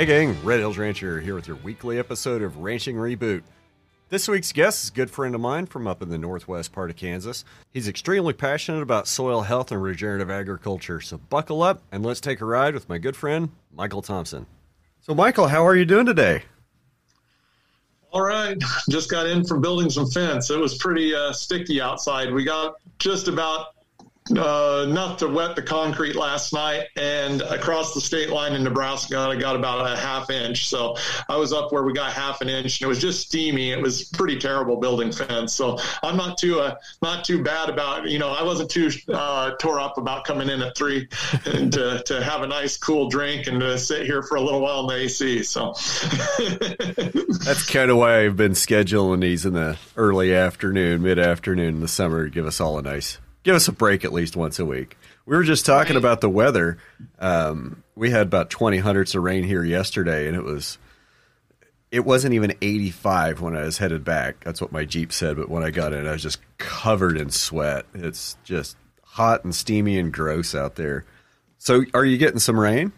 Hey gang, Red Hills Rancher here with your weekly episode of Ranching Reboot. This week's guest is a good friend of mine from up in the northwest part of Kansas. He's extremely passionate about soil health and regenerative agriculture, so buckle up and let's take a ride with my good friend, Michael Thompson. So, Michael, how are you doing today? All right, just got in from building some fence. It was pretty uh, sticky outside. We got just about uh, enough to wet the concrete last night, and across the state line in Nebraska, I got about a half inch. So I was up where we got half an inch, and it was just steamy. It was pretty terrible building fence. So I'm not too uh, not too bad about you know I wasn't too uh, tore up about coming in at three and to, to have a nice cool drink and to sit here for a little while in the AC. So that's kind of why I've been scheduling these in the early afternoon, mid afternoon in the summer to give us all a nice give us a break at least once a week. We were just talking right. about the weather. Um, we had about 20 hundredths of rain here yesterday, and it was it wasn't even 85 when I was headed back. That's what my Jeep said. But when I got in, I was just covered in sweat. It's just hot and steamy and gross out there. So, are you getting some rain?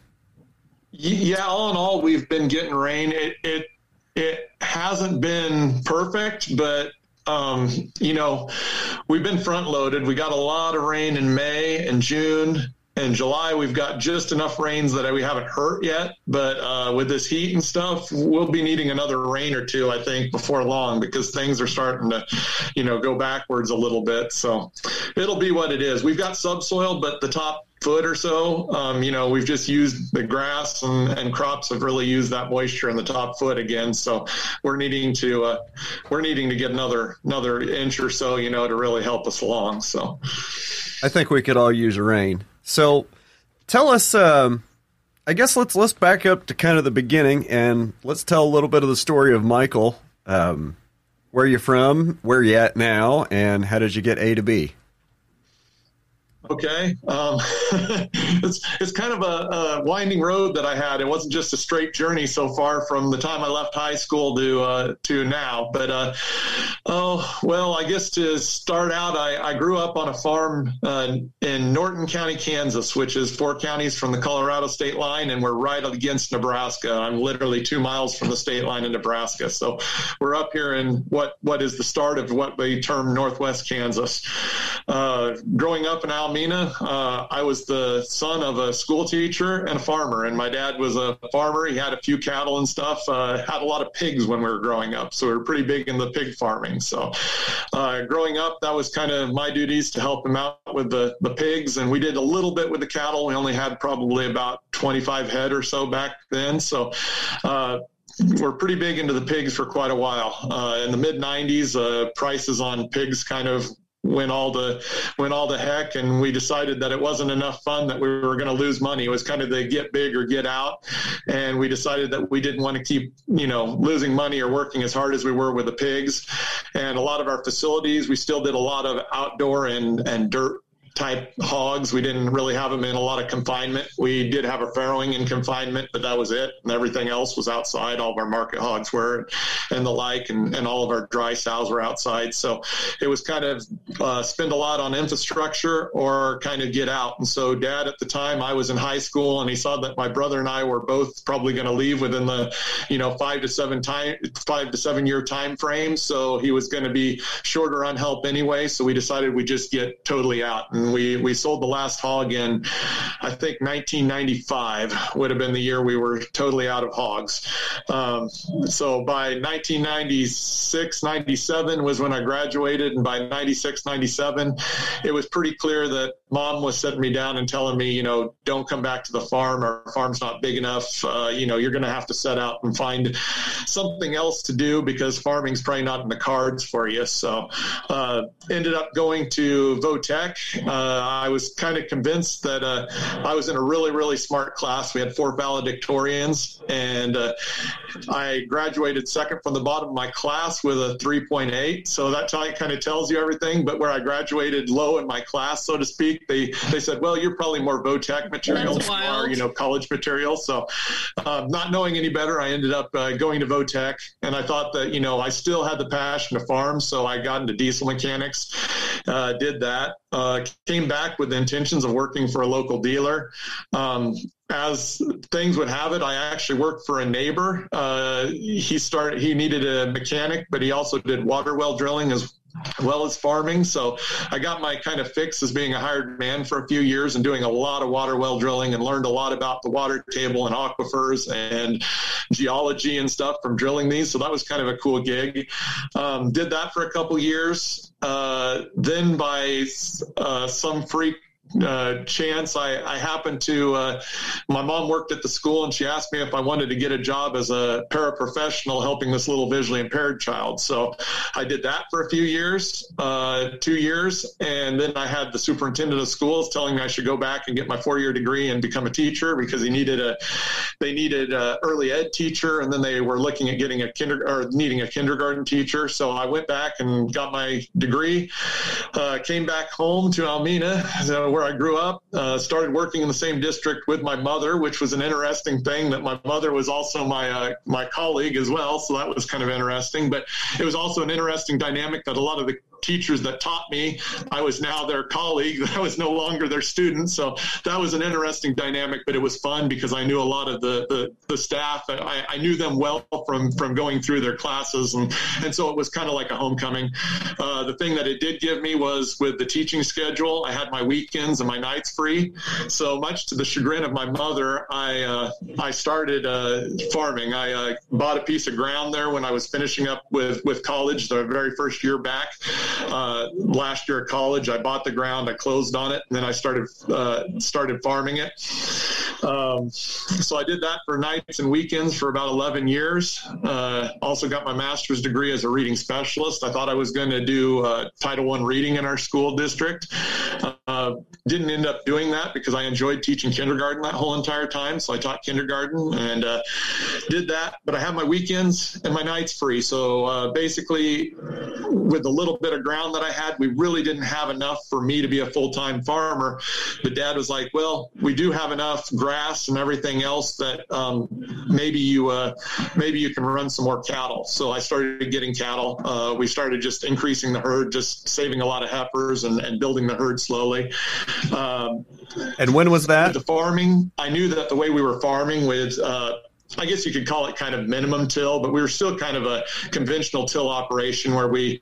Yeah, all in all, we've been getting rain. It it it hasn't been perfect, but um, you know, we've been front loaded. We got a lot of rain in May and June and July. We've got just enough rains that we haven't hurt yet. But uh, with this heat and stuff, we'll be needing another rain or two, I think, before long because things are starting to, you know, go backwards a little bit. So it'll be what it is. We've got subsoil, but the top foot or so. Um, you know, we've just used the grass and, and, crops have really used that moisture in the top foot again. So we're needing to uh, we're needing to get another another inch or so, you know, to really help us along. So I think we could all use rain. So tell us. Um, I guess let's let's back up to kind of the beginning and let's tell a little bit of the story of Michael. Um, where you from? Where you at now? And how did you get A to B? Okay, um, it's it's kind of a, a, winding road that I had. It wasn't just a straight journey so far from the time I left high school to uh, to now. But uh, oh well, I guess to start out, I, I grew up on a farm uh, in Norton County, Kansas, which is four counties from the Colorado state line, and we're right against Nebraska. I'm literally two miles from the state line in Nebraska, so we're up here in what what is the start of what they term Northwest Kansas. Uh, growing up in Almena. Uh, I was the son of a school teacher and a farmer, and my dad was a farmer. He had a few cattle and stuff. Uh, had a lot of pigs when we were growing up, so we were pretty big in the pig farming. So, uh, growing up, that was kind of my duties to help him out with the the pigs, and we did a little bit with the cattle. We only had probably about 25 head or so back then. So uh, we're pretty big into the pigs for quite a while. Uh, in the mid 90s, uh, prices on pigs kind of went all the went all the heck and we decided that it wasn't enough fun that we were going to lose money. It was kind of the get big or get out. And we decided that we didn't want to keep you know losing money or working as hard as we were with the pigs. And a lot of our facilities we still did a lot of outdoor and and dirt type hogs. We didn't really have them in a lot of confinement. We did have a farrowing in confinement, but that was it. And everything else was outside. All of our market hogs were and the like, and, and all of our dry sows were outside. So it was kind of uh, spend a lot on infrastructure or kind of get out. And so dad at the time, I was in high school and he saw that my brother and I were both probably going to leave within the, you know, five to seven time, five to seven year time frame. So he was going to be shorter on help anyway. So we decided we just get totally out. And and we we sold the last hog in I think 1995 would have been the year we were totally out of hogs. Um, so by 1996, 97 was when I graduated, and by 96, 97, it was pretty clear that mom was sitting me down and telling me, you know, don't come back to the farm. Our farm's not big enough. Uh, you know, you're going to have to set out and find something else to do because farming's probably not in the cards for you. So, uh, ended up going to Votech. Uh, I was kind of convinced that uh, I was in a really, really smart class. We had four valedictorians, and uh, I graduated second from the bottom of my class with a 3.8. So that kind of tells you everything. But where I graduated low in my class, so to speak, they they said, "Well, you're probably more Votech material than you know, college material." So, uh, not knowing any better, I ended up uh, going to Votech, and I thought that you know I still had the passion to farm, so I got into diesel mechanics, uh, did that, uh, came back with the intentions of working for a local dealer. Um, as things would have it, I actually worked for a neighbor. Uh, he started. He needed a mechanic, but he also did water well drilling as well as farming. So I got my kind of fix as being a hired man for a few years and doing a lot of water well drilling and learned a lot about the water table and aquifers and geology and stuff from drilling these. So that was kind of a cool gig. Um, did that for a couple years. Uh, then by uh, some freak uh, chance, I, I happened to, uh, my mom worked at the school and she asked me if I wanted to get a job as a paraprofessional helping this little visually impaired child. So I did that for a few years, uh, two years. And then I had the superintendent of schools telling me I should go back and get my four year degree and become a teacher because he needed a, they needed a early ed teacher. And then they were looking at getting a kinder or needing a kindergarten teacher. So I went back and got my degree, uh, came back home to Almena, where where I grew up. Uh, started working in the same district with my mother, which was an interesting thing. That my mother was also my uh, my colleague as well, so that was kind of interesting. But it was also an interesting dynamic that a lot of the teachers that taught me. I was now their colleague. I was no longer their student. So that was an interesting dynamic, but it was fun because I knew a lot of the, the, the staff. I, I, knew them well from, from going through their classes. And, and so it was kind of like a homecoming. Uh, the thing that it did give me was with the teaching schedule, I had my weekends and my nights free. So much to the chagrin of my mother, I, uh, I started uh, farming. I uh, bought a piece of ground there when I was finishing up with, with college, the very first year back uh, last year at college. I bought the ground, I closed on it, and then I started uh, started farming it. Um, so I did that for nights and weekends for about 11 years. Uh, also got my master's degree as a reading specialist. I thought I was going to do uh, Title One reading in our school district. Uh, didn't end up doing that because I enjoyed teaching kindergarten that whole entire time. So I taught kindergarten and uh, did that. But I have my weekends and my nights free. So uh, basically, with a little bit of ground that I had, we really didn't have enough for me to be a full time farmer. But dad was like, well, we do have enough grass and everything else that um, maybe you uh, maybe you can run some more cattle. So I started getting cattle. Uh, we started just increasing the herd, just saving a lot of heifers and, and building the herd slowly. Um, and when was that? The farming, I knew that the way we were farming with uh, I guess you could call it kind of minimum till, but we were still kind of a conventional till operation where we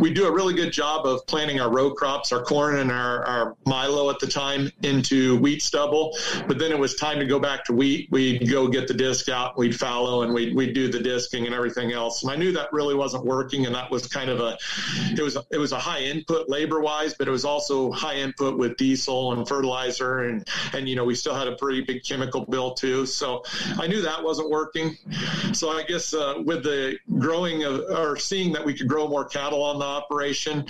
we do a really good job of planting our row crops, our corn and our, our milo at the time into wheat stubble. But then it was time to go back to wheat. We'd go get the disc out, we'd fallow, and we'd, we'd do the disking and everything else. And I knew that really wasn't working, and that was kind of a it was it was a high input labor wise, but it was also high input with diesel and fertilizer, and and you know we still had a pretty big chemical bill too. So I knew that was wasn't working. So I guess uh, with the growing of, or seeing that we could grow more cattle on the operation,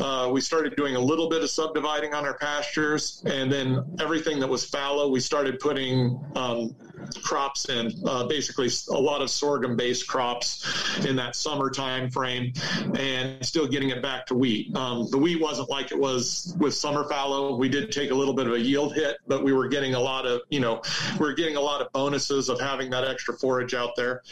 uh, we started doing a little bit of subdividing on our pastures, and then everything that was fallow, we started putting um, crops in, uh, basically a lot of sorghum based crops in that summer time frame, and still getting it back to wheat. Um, the wheat wasn't like it was with summer fallow. We did take a little bit of a yield hit, but we were getting a lot of, you know, we were getting a lot of bonuses of having that extra forage out there.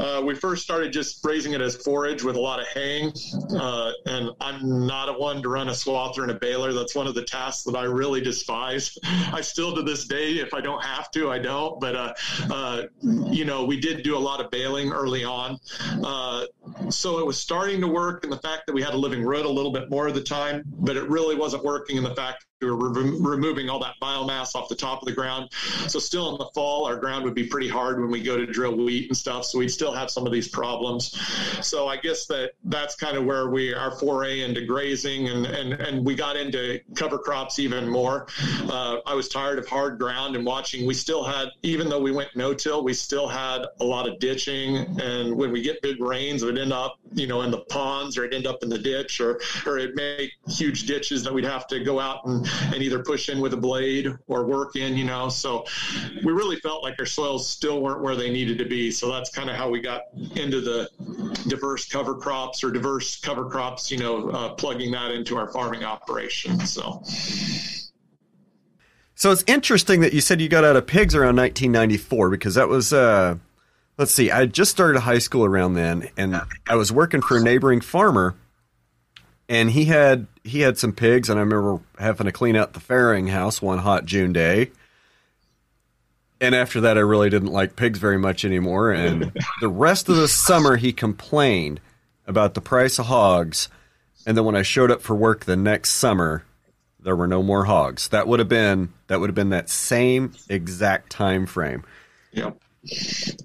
Uh, we first started just raising it as forage with a lot of haying, uh, and I'm not a one to run a swather and a baler. That's one of the tasks that I really despise. I still to this day, if I don't have to, I don't. But uh, uh you know, we did do a lot of baling early on, uh, so it was starting to work in the fact that we had a living root a little bit more of the time, but it really wasn't working in the fact were re- removing all that biomass off the top of the ground. So still in the fall, our ground would be pretty hard when we go to drill wheat and stuff. So we'd still have some of these problems. So I guess that that's kind of where we our foray into grazing and and and we got into cover crops even more. Uh, I was tired of hard ground and watching. We still had, even though we went no till, we still had a lot of ditching. And when we get big rains, it would end up, you know, in the ponds or it'd end up in the ditch or or it'd make huge ditches that we'd have to go out and, and either push in with a blade or work in, you know. So we really felt like our soils still weren't where they needed to be. So that's kind of how we got into the diverse cover crops or diverse cover crops, you know, uh, plugging that into our farming operation. So. So it's interesting that you said you got out of pigs around 1994 because that was, uh, let's see, I just started high school around then, and I was working for a neighboring farmer, and he had he had some pigs, and I remember having to clean out the farrowing house one hot June day. And after that, I really didn't like pigs very much anymore. And the rest of the summer, he complained about the price of hogs. And then when I showed up for work the next summer, there were no more hogs. That would have been that would have been that same exact time frame. Yep.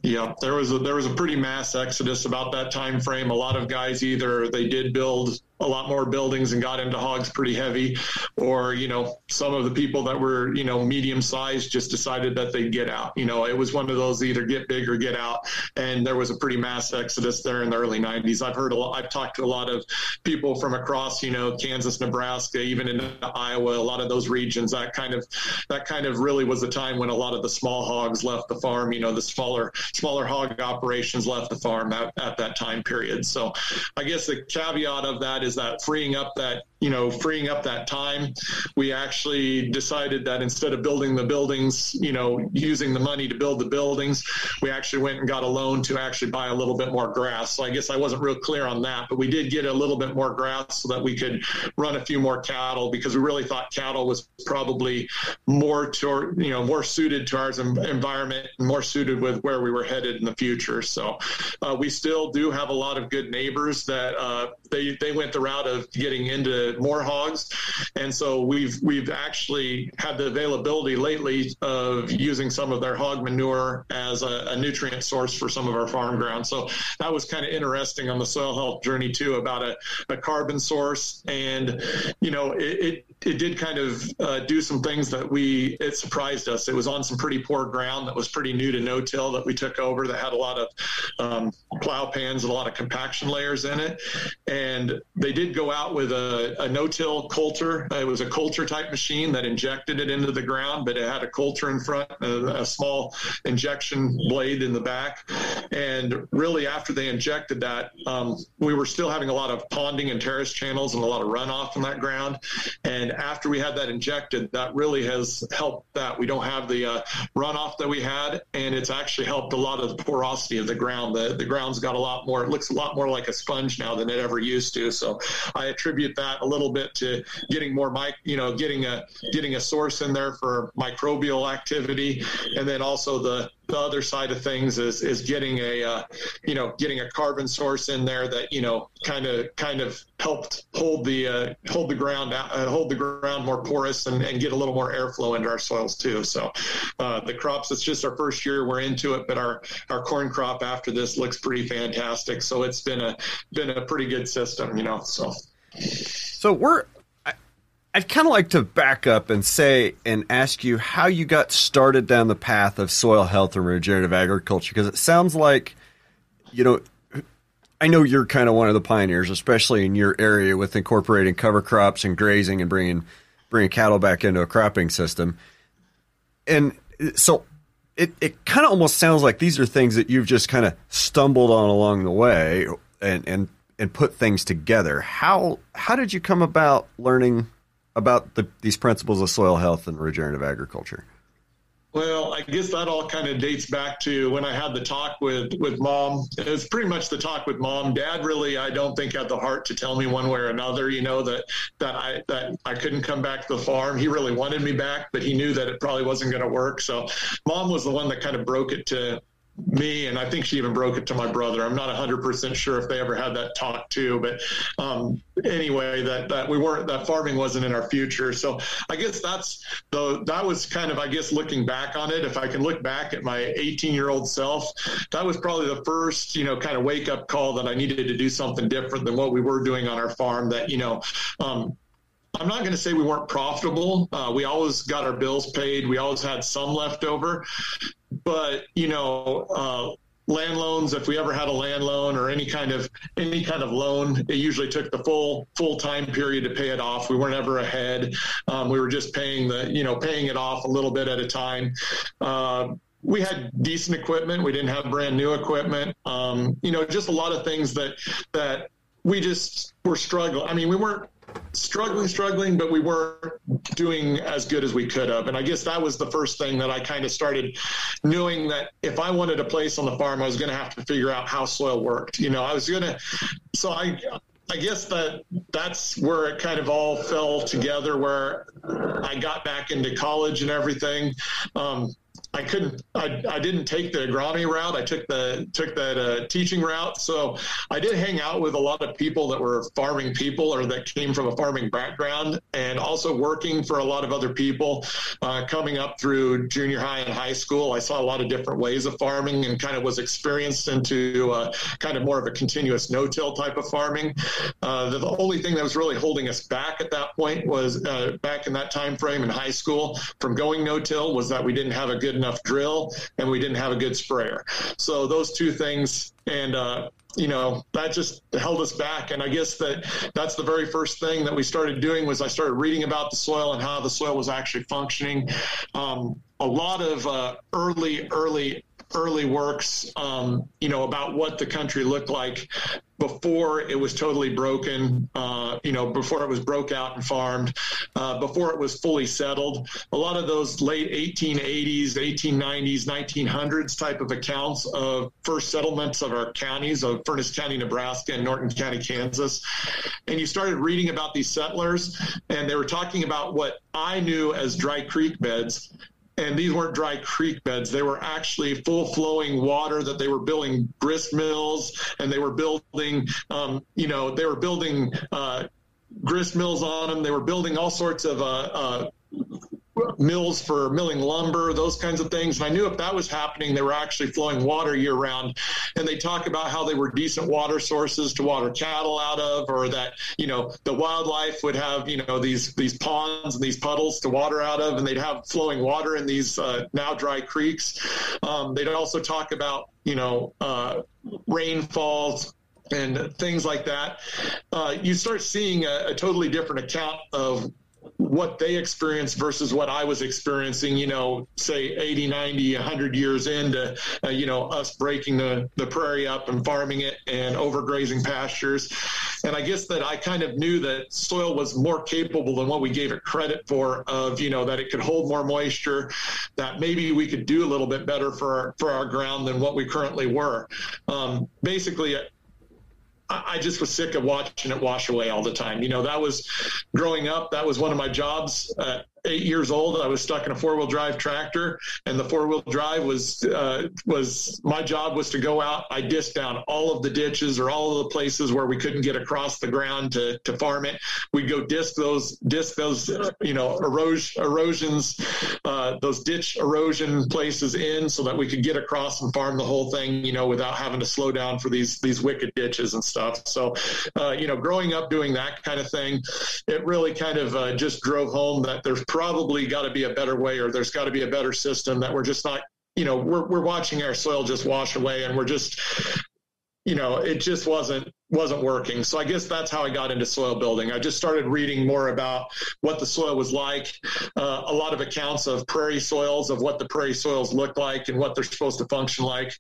Yeah, there was a there was a pretty mass exodus about that time frame. A lot of guys either they did build a lot more buildings and got into hogs pretty heavy, or you know some of the people that were you know medium sized just decided that they'd get out. You know, it was one of those either get big or get out, and there was a pretty mass exodus there in the early '90s. I've heard a lot. I've talked to a lot of people from across you know Kansas, Nebraska, even in Iowa, a lot of those regions. That kind of that kind of really was the time when a lot of the small hogs left the farm. You know, the smaller smaller hog operations left the farm at, at that time period. So, I guess the caveat of that is is that freeing up that you know, freeing up that time, we actually decided that instead of building the buildings, you know, using the money to build the buildings, we actually went and got a loan to actually buy a little bit more grass. So I guess I wasn't real clear on that, but we did get a little bit more grass so that we could run a few more cattle because we really thought cattle was probably more to, you know, more suited to our environment and more suited with where we were headed in the future. So uh, we still do have a lot of good neighbors that uh, they, they went the route of getting into more hogs, and so we've we've actually had the availability lately of using some of their hog manure as a, a nutrient source for some of our farm ground. So that was kind of interesting on the soil health journey too about a, a carbon source, and you know it, it it did kind of uh, do some things that we it surprised us. It was on some pretty poor ground that was pretty new to no-till that we took over that had a lot of um, plow pans and a lot of compaction layers in it, and they did go out with a, a no-till coulter. It was a coulter type machine that injected it into the ground, but it had a coulter in front, a, a small injection blade in the back, and really after they injected that, um, we were still having a lot of ponding and terrace channels and a lot of runoff in that ground, and and after we had that injected, that really has helped that. We don't have the uh, runoff that we had, and it's actually helped a lot of the porosity of the ground. The, the ground's got a lot more, it looks a lot more like a sponge now than it ever used to. So I attribute that a little bit to getting more mic, you know, getting a getting a source in there for microbial activity, and then also the the other side of things is is getting a uh, you know getting a carbon source in there that you know kind of kind of helped hold the uh, hold the ground uh, hold the ground more porous and, and get a little more airflow into our soils too. So uh, the crops it's just our first year we're into it, but our our corn crop after this looks pretty fantastic. So it's been a been a pretty good system, you know. So so we're I'd kind of like to back up and say and ask you how you got started down the path of soil health and regenerative agriculture because it sounds like, you know, I know you're kind of one of the pioneers, especially in your area with incorporating cover crops and grazing and bringing bringing cattle back into a cropping system. And so it, it kind of almost sounds like these are things that you've just kind of stumbled on along the way and, and, and put things together. How, how did you come about learning about the, these principles of soil health and regenerative agriculture? Well, I guess that all kind of dates back to when I had the talk with with mom. It was pretty much the talk with mom. Dad really, I don't think, had the heart to tell me one way or another. You know that that I that I couldn't come back to the farm. He really wanted me back, but he knew that it probably wasn't going to work. So, mom was the one that kind of broke it to me, and I think she even broke it to my brother. I'm not 100% sure if they ever had that talk too, but um, anyway, that, that we weren't, that farming wasn't in our future. So I guess that's the, that was kind of, I guess, looking back on it, if I can look back at my 18 year old self, that was probably the first, you know, kind of wake up call that I needed to do something different than what we were doing on our farm that, you know, um, I'm not going to say we weren't profitable. Uh, we always got our bills paid. We always had some left over. But, you know, uh, land loans, if we ever had a land loan or any kind of any kind of loan, it usually took the full full time period to pay it off. We weren't ever ahead. Um, we were just paying the, you know, paying it off a little bit at a time. Uh, we had decent equipment. We didn't have brand new equipment. Um, you know, just a lot of things that that we just were struggling. I mean, we weren't struggling, struggling, but we weren't doing as good as we could have. And I guess that was the first thing that I kind of started knowing that if I wanted a place on the farm, I was going to have to figure out how soil worked. You know, I was going to, so I, I guess that that's where it kind of all fell together where I got back into college and everything. Um, I couldn't, I, I didn't take the agronomy route. I took the, took that uh, teaching route. So I did hang out with a lot of people that were farming people or that came from a farming background and also working for a lot of other people uh, coming up through junior high and high school. I saw a lot of different ways of farming and kind of was experienced into uh, kind of more of a continuous no-till type of farming. Uh, the, only thing that was really holding us back at that point was uh, back in that time frame in high school from going no-till was that we didn't have a good enough drill and we didn't have a good sprayer. So those two things, and uh, you know that just held us back. And I guess that that's the very first thing that we started doing was I started reading about the soil and how the soil was actually functioning. Um, a lot of uh, early, early early works, um, you know, about what the country looked like before it was totally broken, uh, you know, before it was broke out and farmed, uh, before it was fully settled. A lot of those late 1880s, 1890s, 1900s type of accounts of first settlements of our counties of Furnas County, Nebraska and Norton County, Kansas. And you started reading about these settlers and they were talking about what I knew as dry creek beds and these weren't dry creek beds. They were actually full flowing water that they were building grist mills and they were building, um, you know, they were building uh, grist mills on them. They were building all sorts of uh, uh, mills for milling lumber, those kinds of things. And I knew if that was happening, they were actually flowing water year round. And they talk about how they were decent water sources to water cattle out of, or that, you know, the wildlife would have, you know, these, these ponds and these puddles to water out of, and they'd have flowing water in these uh, now dry creeks. Um, they'd also talk about, you know, uh, rainfalls, and things like that, uh, you start seeing a, a, totally different account of what they experienced versus what I was experiencing, you know, say 80, 90, 100 years into, uh, you know, us breaking the, the prairie up and farming it and overgrazing pastures. And I guess that I kind of knew that soil was more capable than what we gave it credit for of, you know, that it could hold more moisture, that maybe we could do a little bit better for our, for our ground than what we currently were. Um, basically, I just was sick of watching it wash away all the time. You know, that was growing up. That was one of my jobs. Uh, eight years old. I was stuck in a four wheel drive tractor, and the four wheel drive was uh, was my job was to go out. I disc down all of the ditches or all of the places where we couldn't get across the ground to, to farm it. We'd go disc those disc those you know erosion erosions, uh, those ditch erosion places in so that we could get across and farm the whole thing. You know, without having to slow down for these these wicked ditches and stuff. So, uh, you know, growing up doing that kind of thing, it really kind of uh, just drove home that there's probably got to be a better way or there's got to be a better system that we're just not you know we're, we're watching our soil just wash away and we're just you know it just wasn't wasn't working. So I guess that's how I got into soil building. I just started reading more about what the soil was like, uh, a lot of accounts of prairie soils, of what the prairie soils look like and what they're supposed to function like.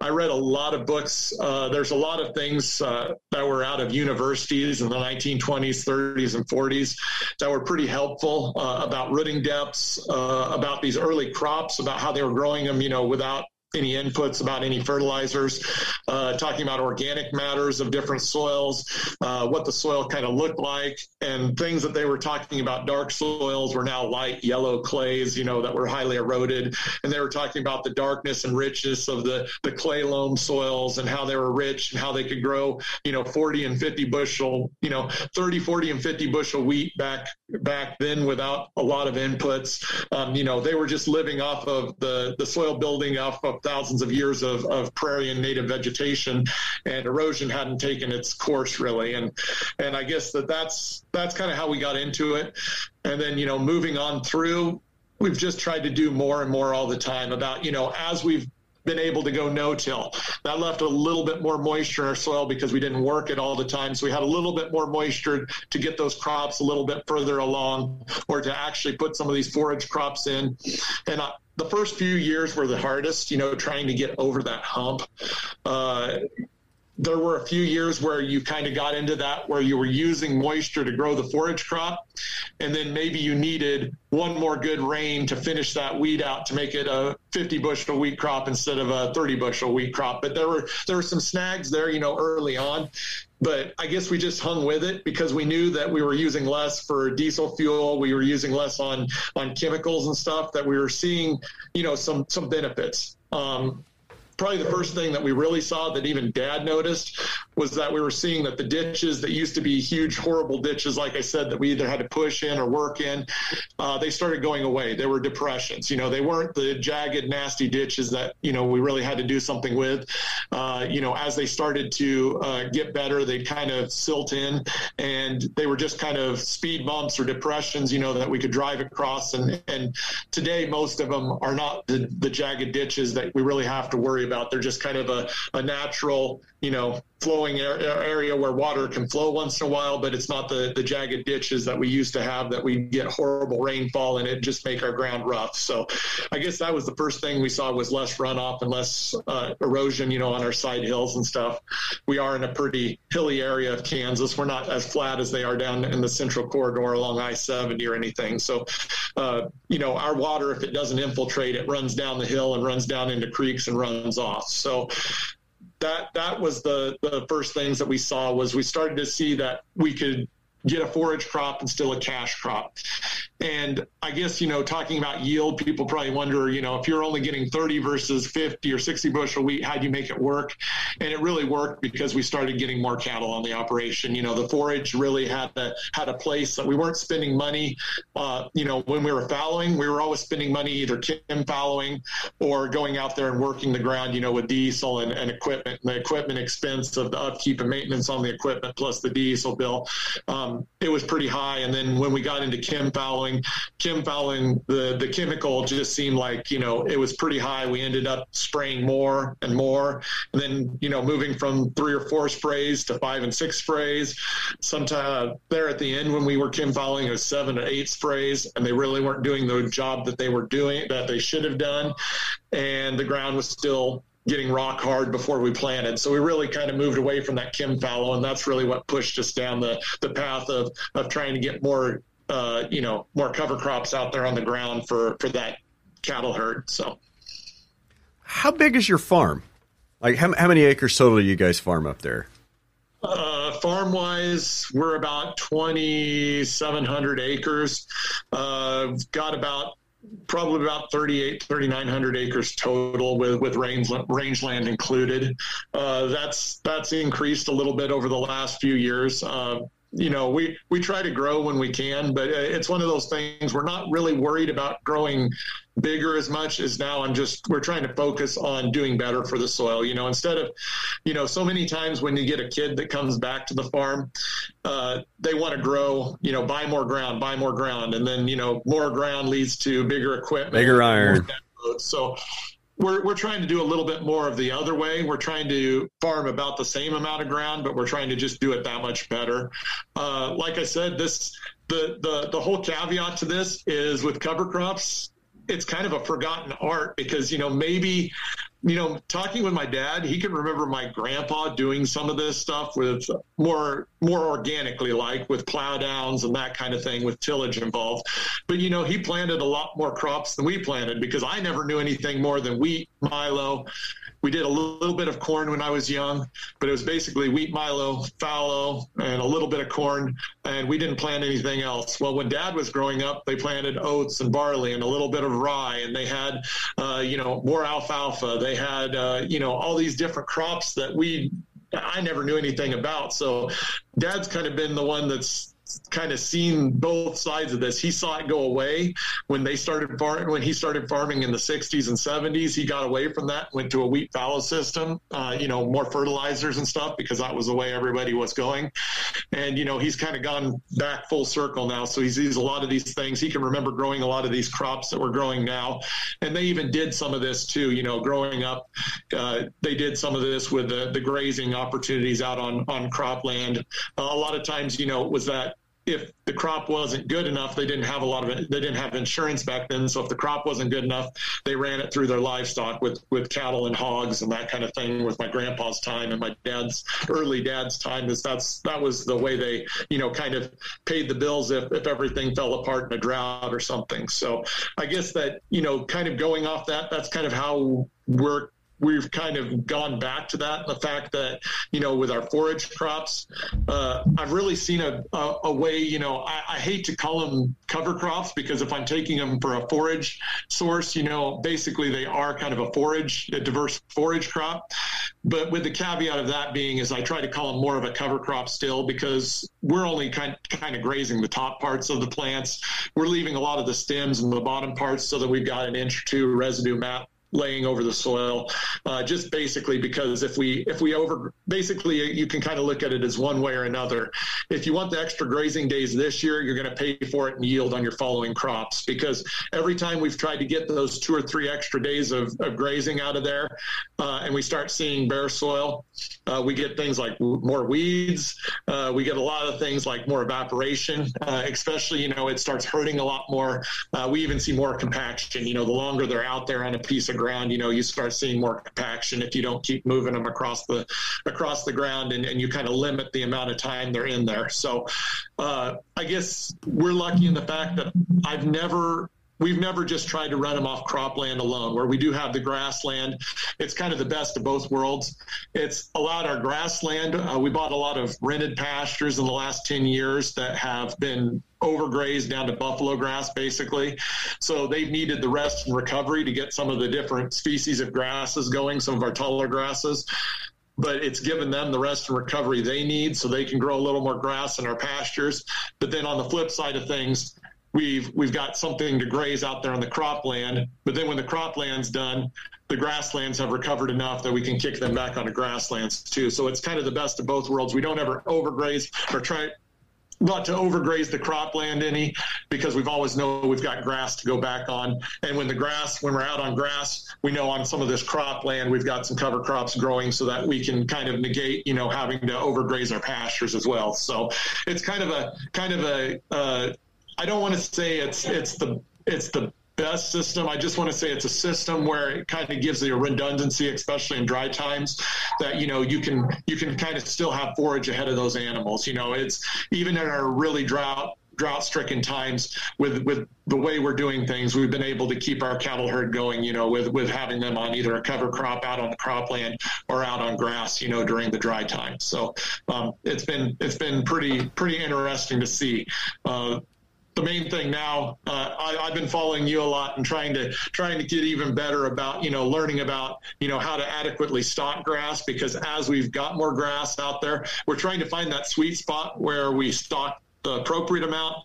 I read a lot of books. Uh, there's a lot of things uh, that were out of universities in the 1920s, 30s, and 40s that were pretty helpful uh, about rooting depths, uh, about these early crops, about how they were growing them, you know, without any inputs, about any fertilizers, uh, talking about organic matters of different soils, uh, what the soil kind of looked like, and things that they were talking about dark soils were now light yellow clays, you know, that were highly eroded. And they were talking about the darkness and richness of the, the clay loam soils and how they were rich and how they could grow, you know, 40 and 50 bushel, you know, 30, 40 and 50 bushel wheat back back then without a lot of inputs. Um, you know, they were just living off of the, the soil building off of thousands of years of, of prairie and native vegetation and erosion hadn't taken its course really. And, and I guess that that's, that's kind of how we got into it. And then, you know, moving on through, we've just tried to do more and more all the time about, you know, as we've been able to go no-till. That left a little bit more moisture in our soil because we didn't work it all the time. So we had a little bit more moisture to get those crops a little bit further along or to actually put some of these forage crops in. And uh, the first few years were the hardest, you know, trying to get over that hump. Uh, there were a few years where you kind of got into that where you were using moisture to grow the forage crop and then maybe you needed one more good rain to finish that weed out to make it a 50 bushel wheat crop instead of a 30 bushel wheat crop but there were there were some snags there you know early on but I guess we just hung with it because we knew that we were using less for diesel fuel, we were using less on on chemicals and stuff. That we were seeing, you know, some some benefits. Um, probably the first thing that we really saw that even dad noticed was that we were seeing that the ditches that used to be huge, horrible ditches, like I said, that we either had to push in or work in, uh, they started going away. There were depressions. You know, they weren't the jagged, nasty ditches that, you know, we really had to do something with. Uh, you know, as they started to uh, get better, they'd kind of silt in and they were just kind of speed bumps or depressions, you know, that we could drive across. And, and today, most of them are not the, the jagged ditches that we really have to worry about. They're just kind of a, a natural, you know, flowing area where water can flow once in a while, but it's not the, the jagged ditches that we used to have that we get horrible rainfall and it just make our ground rough. So I guess that was the first thing we saw was less runoff and less uh, erosion, you know, on our side hills and stuff. We are in a pretty hilly area of Kansas. We're not as flat as they are down in the central corridor along I-70 or anything. So, uh, you know, our water, if it doesn't infiltrate, it runs down the hill and runs down into creeks and runs off. So that that was the the first things that we saw was we started to see that we could get a forage crop and still a cash crop. And I guess, you know, talking about yield, people probably wonder, you know, if you're only getting 30 versus 50 or 60 bushel wheat, how do you make it work? And it really worked because we started getting more cattle on the operation. You know, the forage really had a, had a place that we weren't spending money. Uh, you know, when we were fallowing, we were always spending money either chem fallowing or going out there and working the ground, you know, with diesel and, and equipment, and the equipment expense of the upkeep and maintenance on the equipment plus the diesel bill. Um, it was pretty high. And then when we got into chem fallowing, chem fallowing, the, the chemical just seemed like, you know, it was pretty high. We ended up spraying more and more. And then, you know, moving from three or four sprays to five and six sprays. Sometime uh, there at the end when we were chem fallowing, it was seven or eight sprays, and they really weren't doing the job that they were doing, that they should have done. And the ground was still getting rock hard before we planted. So we really kind of moved away from that chem fallow, and that's really what pushed us down the, the path of, of trying to get more, uh, you know, more cover crops out there on the ground for, for that cattle herd. So, how big is your farm? Like, how, how many acres total do you guys farm up there? Uh, farm wise, we're about 2,700 acres. Uh, got about probably about 38 3900 acres total with with range rangeland included uh, that's that's increased a little bit over the last few years uh, you know we we try to grow when we can but it's one of those things we're not really worried about growing bigger as much as now. I'm just we're trying to focus on doing better for the soil you know instead of you know so many times when you get a kid that comes back to the farm uh, they want to grow you know buy more ground buy more ground and then you know more ground leads to bigger equipment bigger iron. so we're, we're trying to do a little bit more of the other way. We're trying to farm about the same amount of ground, but we're trying to just do it that much better. Uh, like I said, this the, the the whole caveat to this is with cover crops, it's kind of a forgotten art because you know maybe you know, talking with my dad, he can remember my grandpa doing some of this stuff with more more organically, like with plow downs and that kind of thing, with tillage involved. But you know, he planted a lot more crops than we planted because I never knew anything more than wheat, milo. We did a little bit of corn when I was young, but it was basically wheat, milo, fallow, and a little bit of corn, and we didn't plant anything else. Well, when Dad was growing up, they planted oats and barley and a little bit of rye, and they had, uh, you know, more alfalfa. They had, uh, you know, all these different crops that we I never knew anything about. So dad's kind of been the one that's kind of seen both sides of this. He saw it go away when they started farming. When he started farming in the 60s and 70s, he got away from that, went to a wheat fallow system. Uh, you know, more fertilizers and stuff because that was the way everybody was going. And you know, he's kind of gone back full circle now. So he sees a lot of these things. He can remember growing a lot of these crops that we're growing now, and they even did some of this too. You know, growing up, uh, they did some of this with the, the grazing opportunities out on on cropland. Uh, a lot of times, you know, was that if the crop wasn't good enough, they didn't have a lot of it. They didn't have insurance back then. So if the crop wasn't good enough, they ran it through their livestock with, with cattle and hogs and that kind of thing with my grandpa's time and my dad's early dad's time is that's, that was the way they, you know, kind of paid the bills if, if everything fell apart in a drought or something. So I guess that, you know, kind of going off that, that's kind of how we're we've kind of gone back to that. The fact that, you know, with our forage crops, uh, I've really seen a, a, a way, you know, I, I, hate to call them cover crops because if I'm taking them for a forage source, you know, basically they are kind of a forage, a diverse forage crop. But with the caveat of that being is I try to call them more of a cover crop still because we're only kind, kind of grazing the top parts of the plants. We're leaving a lot of the stems and the bottom parts so that we've got an inch or two residue mat laying over the soil, uh, just basically because if we if we over basically you can kind of look at it as one way or another. If you want the extra grazing days this year, you're going to pay for it and yield on your following crops because every time we've tried to get those two or three extra days of, of grazing out of there, uh, and we start seeing bare soil, uh, we get things like more weeds. Uh, we get a lot of things like more evaporation, uh, especially you know it starts hurting a lot more. Uh, we even see more compaction. You know, the longer they're out there on a piece of ground, you know, you start seeing more compaction if you don't keep moving them across the across the ground and, and you kind of limit the amount of time they're in there. So uh, I guess we're lucky in the fact that I've never we've never just tried to run them off cropland alone where we do have the grassland it's kind of the best of both worlds it's allowed our grassland uh, we bought a lot of rented pastures in the last 10 years that have been overgrazed down to buffalo grass basically so they've needed the rest and recovery to get some of the different species of grasses going some of our taller grasses but it's given them the rest and recovery they need so they can grow a little more grass in our pastures but then on the flip side of things we've we've got something to graze out there on the cropland. But then when the cropland's done, the grasslands have recovered enough that we can kick them back onto grasslands too. So it's kind of the best of both worlds. We don't ever overgraze or try not to overgraze the cropland any because we've always know we've got grass to go back on. And when the grass, when we're out on grass, we know on some of this cropland we've got some cover crops growing so that we can kind of negate, you know, having to overgraze our pastures as well. So it's kind of a kind of a uh, I don't want to say it's it's the it's the best system. I just want to say it's a system where it kind of gives you a redundancy, especially in dry times, that you know you can you can kind of still have forage ahead of those animals. You know, it's even in our really drought drought stricken times with with the way we're doing things we've been able to keep our cattle herd going you know with with having them on either a cover crop out on the cropland or out on grass you know during the dry time so um, it's been it's been pretty pretty interesting to see uh, the main thing now. Uh, I, have been following you a lot and trying to trying to get even better about you know learning about you know how to adequately stock grass because as we've got more grass out there, we're trying to find that sweet spot where we stock the appropriate amount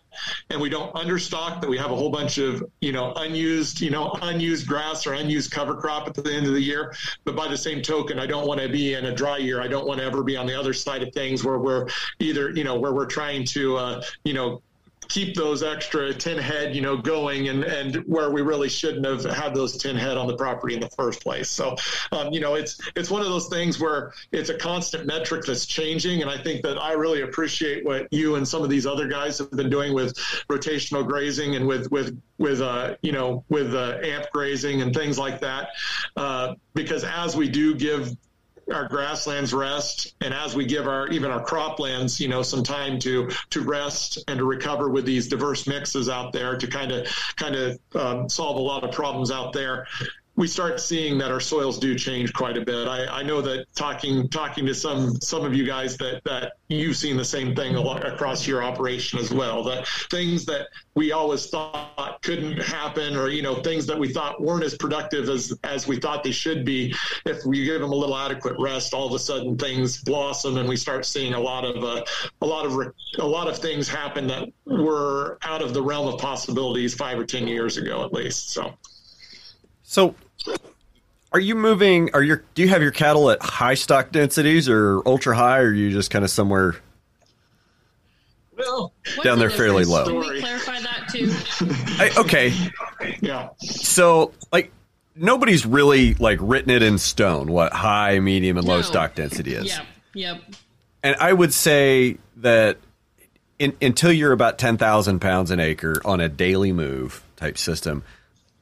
and we don't understock that we have a whole bunch of you know unused you know unused grass or unused cover crop at the end of the year but by the same token i don't want to be in a dry year i don't want to ever be on the other side of things where we're either you know where we're trying to uh, you know keep those extra 10 head, you know, going and, and where we really shouldn't have had those 10 head on the property in the first place. So, um, you know, it's, it's one of those things where it's a constant metric that's changing. And I think that I really appreciate what you and some of these other guys have been doing with rotational grazing and with, with, with, uh, you know, with uh, AMP grazing and things like that. Uh, because as we do give our grasslands rest and as we give our even our croplands you know some time to to rest and to recover with these diverse mixes out there to kind of kind of um, solve a lot of problems out there we start seeing that our soils do change quite a bit. I, I, know that talking talking to some some of you guys that that you've seen the same thing across your operation as well. That things that we always thought couldn't happen, or you know things that we thought weren't as productive as as we thought they should be, if we give them a little adequate rest, all of a sudden things blossom and we start seeing a lot of uh, a lot of a lot of things happen that were out of the realm of possibilities five or ten years ago at least. So. So are you moving? Are your do you have your cattle at high stock densities or ultra high, or are you just kind of somewhere? Well, down there fairly low. Can we clarify that too? I, okay. Yeah. So, like, nobody's really like written it in stone what high, medium, and low stock density is. Yep. Yep. And I would say that in, until you're about ten thousand pounds an acre on a daily move type system,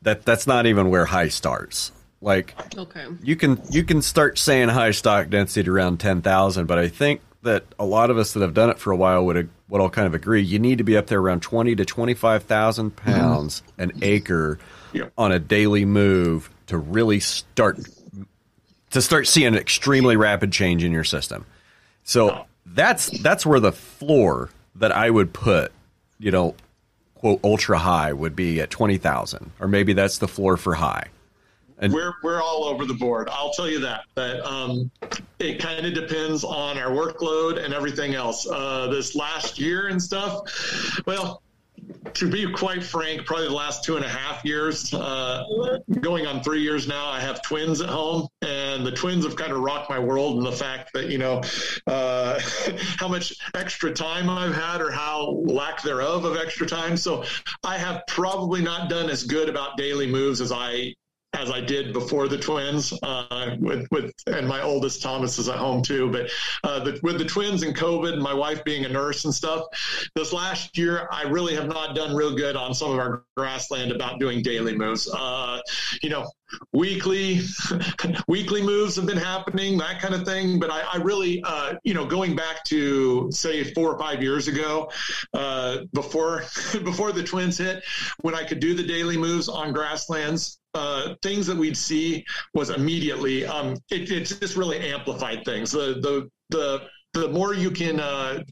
that that's not even where high starts. Like, okay, you can you can start saying high stock density around ten thousand, but I think that a lot of us that have done it for a while would would all kind of agree. You need to be up there around twenty to twenty five thousand pounds mm-hmm. an acre yep. on a daily move to really start to start seeing an extremely rapid change in your system. So that's that's where the floor that I would put, you know, quote ultra high would be at twenty thousand, or maybe that's the floor for high. And we're we're all over the board. I'll tell you that. But um, it kind of depends on our workload and everything else. Uh, this last year and stuff. Well, to be quite frank, probably the last two and a half years, uh, going on three years now, I have twins at home, and the twins have kind of rocked my world. And the fact that you know uh, how much extra time I've had, or how lack thereof of extra time, so I have probably not done as good about daily moves as I as I did before the twins. Uh, with with and my oldest Thomas is at home too. But uh, the, with the twins and COVID, and my wife being a nurse and stuff, this last year I really have not done real good on some of our grassland about doing daily moves. Uh, you know, weekly weekly moves have been happening that kind of thing but i, I really uh, you know going back to say four or five years ago uh, before before the twins hit when i could do the daily moves on grasslands uh, things that we'd see was immediately um, it, it, just really amplified things. The the the the more you can uh,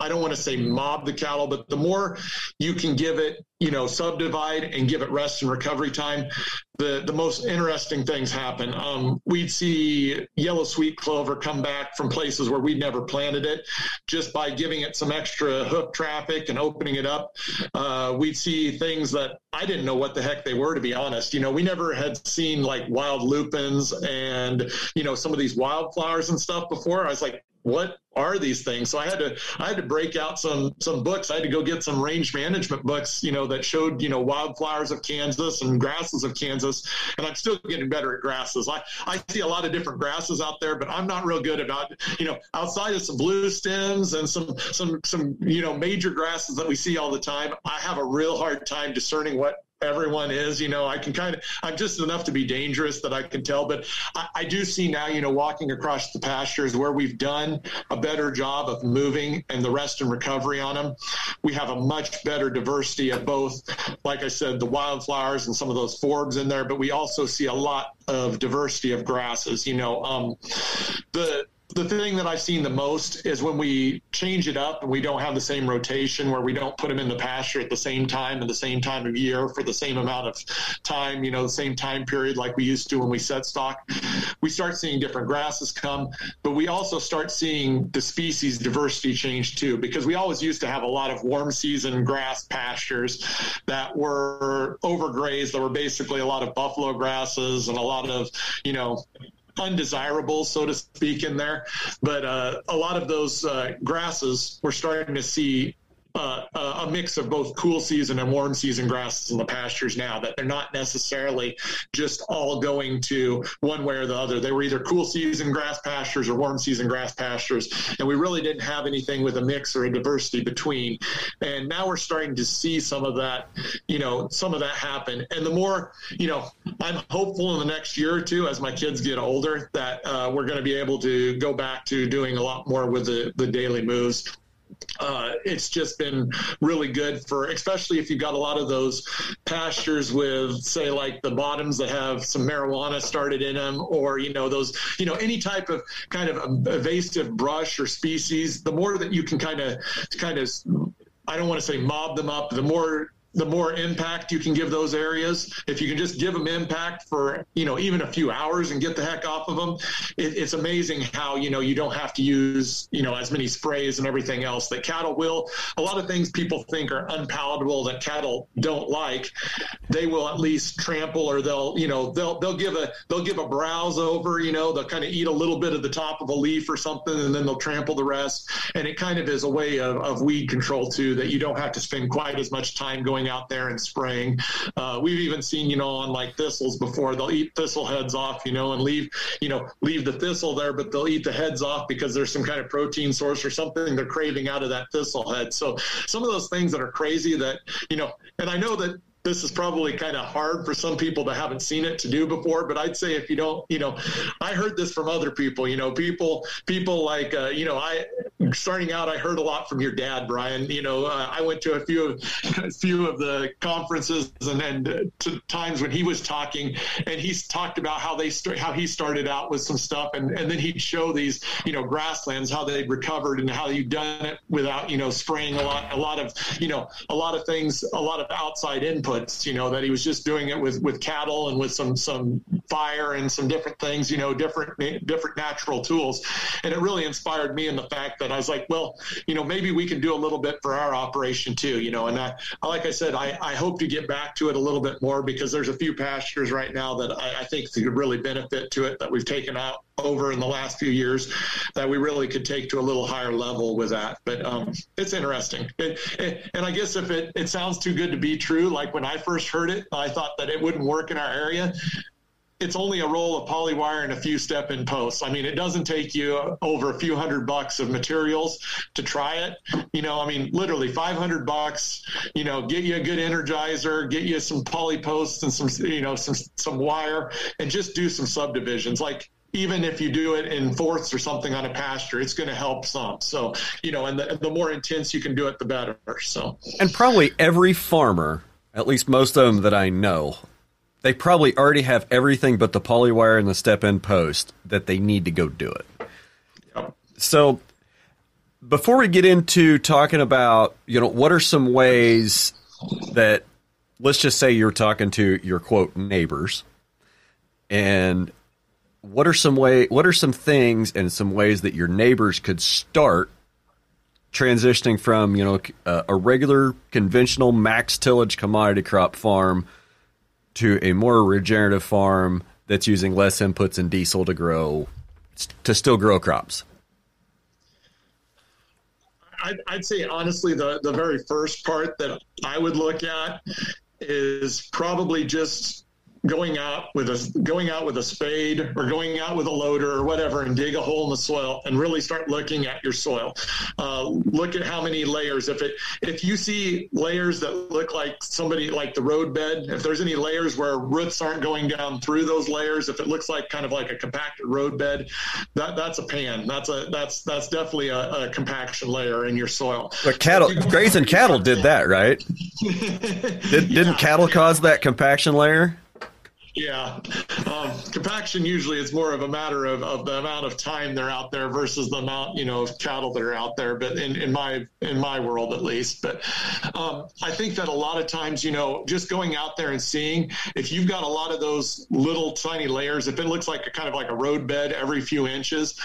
I don't want to say mob the cattle, but the more you can give it, you know, subdivide and give it rest and recovery time, the, the most interesting things happen. Um, we'd see yellow sweet clover come back from places where we'd never planted it just by giving it some extra hoof traffic and opening it up. Uh, we'd see things that I didn't know what the heck they were, to be honest. You know, we never had seen like wild lupins and, you know, some of these wildflowers and stuff before. I was like, what are these things? So i had to i had to break out some some books. I had to go get some range management books you know that showed you know wildflowers of kansas and grasses of kansas. And i'm still getting better at grasses. I i see a lot of different grasses out there but i'm not real good about you know outside of some blue stems and some some some you know major grasses that we see all the time i have a real hard time discerning what everyone is. You know, I can kind of, I'm just enough to be dangerous that I can tell. But I, I, do see now, you know, walking across the pastures where we've done a better job of moving and the rest and recovery on them. We have a much better diversity of both, like I said, the wildflowers and some of those forbs in there, but we also see a lot of diversity of grasses. You know, um, the the thing that I've seen the most is when we change it up and we don't have the same rotation where we don't put them in the pasture at the same time and the same time of year for the same amount of time, you know, the same time period like we used to when we set stock. We start seeing different grasses come, but we also start seeing the species diversity change too, because we always used to have a lot of warm season grass pastures that were overgrazed. There were basically a lot of buffalo grasses and a lot of, you know, undesirable, so to speak, in there. But uh, a lot of those uh, grasses, we're starting to see uh, a mix of both cool season and warm season grasses in the pastures now. That they're not necessarily just all going to one way or the other. They were either cool season grass pastures or warm season grass pastures, and we really didn't have anything with a mix or a diversity between. And now we're starting to see some of that, you know, some of that happen. And the more, you know, I'm hopeful in the next year or two as my kids get older that uh, we're going to be able to go back to doing a lot more with the the daily moves uh, it's just been really good for, especially if you've got a lot of those pastures with, say, like the bottoms that have some marijuana started in them, or you know those, you know, any type of kind of invasive brush or species. The more that you can kind of, kind of, I don't want to say mob them up. The more the more impact you can give those areas. If you can just give them impact for, you know, even a few hours and get the heck off of them, it, it's amazing how, you know, you don't have to use, you know, as many sprays and everything else that cattle will. A lot of things people think are unpalatable that cattle don't like, they will at least trample or they'll, you know, they'll, they'll give a, they'll give a browse over, you know, they'll kind of eat a little bit of the top of a leaf or something and then they'll trample the rest. And it kind of is a way of, of weed control too, that you don't have to spend quite as much time going going out there and spraying. Uh, we've even seen, you know, on like thistles before, they'll eat thistle heads off, you know, and leave, you know, leave the thistle there, but they'll eat the heads off because there's some kind of protein source or something they're craving out of that thistle head. So some of those things that are crazy that, you know, and I know that this is probably kind of hard for some people that haven't seen it to do before but i'd say if you don't you know i heard this from other people you know people people like uh, you know i starting out i heard a lot from your dad brian. You know uh, i went to a few of a few of the conferences and then to times when he was talking and he's talked about how they start how he started out with some stuff and and then he'd show these you know grasslands how they'd recovered and how you've done it without you know spraying a lot a lot of you know a lot of things a lot of outside inputs, you know, that he was just doing it with, with cattle and with some, some fire and some different things, you know, different, different natural tools. And it really inspired me in the fact that I was like, well, you know, maybe we can do a little bit for our operation too, you know, and I, like I said, I, I hope to get back to it a little bit more because there's a few pastures right now that I, I think could really benefit to it that we've taken out over in the last few years that we really could take to a little higher level with that. But um, it's interesting. It, it, and I guess if it, it sounds too good to be true, like when I first heard it, I thought that it wouldn't work in our area. It's only a roll of polywire and a few step in posts. I mean, it doesn't take you over a few hundred bucks of materials to try it. You know, I mean, literally 500 bucks, you know, get you a good energizer, get you some poly posts and some, you know, some, some wire and just do some subdivisions. Like even if you do it in fourths or something on a pasture, it's going to help some. So, you know, and the, the more intense you can do it, the better. So, and probably every farmer, at least most of them that I know, they probably already have everything but the polywire and the step in post that they need to go do it. Yep. So, before we get into talking about, you know, what are some ways that, let's just say you're talking to your quote neighbors and what are some way what are some things and some ways that your neighbors could start transitioning from you know a, a regular conventional max tillage commodity crop farm to a more regenerative farm that's using less inputs and diesel to grow to still grow crops? I'd, I'd say honestly the, the very first part that i would look at is probably just going out with a going out with a spade or going out with a loader or whatever and dig a hole in the soil and really start looking at your soil. Uh, look at how many layers. If it if you see layers that look like somebody like the road bed if there's any layers where roots aren't going down through those layers if it looks like kind of like a compacted road bed that that's a pan. That's a that's that's definitely a, a compaction layer in your soil. But cattle grazing cattle did that right? Did, didn't cattle cause that compaction layer yeah, um, compaction usually is more of a matter of, of the amount of time they're out there versus the amount you know of cattle that are out there. But in, in my in my world at least, but um, I think that a lot of times you know just going out there and seeing if you've got a lot of those little tiny layers, if it looks like a kind of like a roadbed every few inches,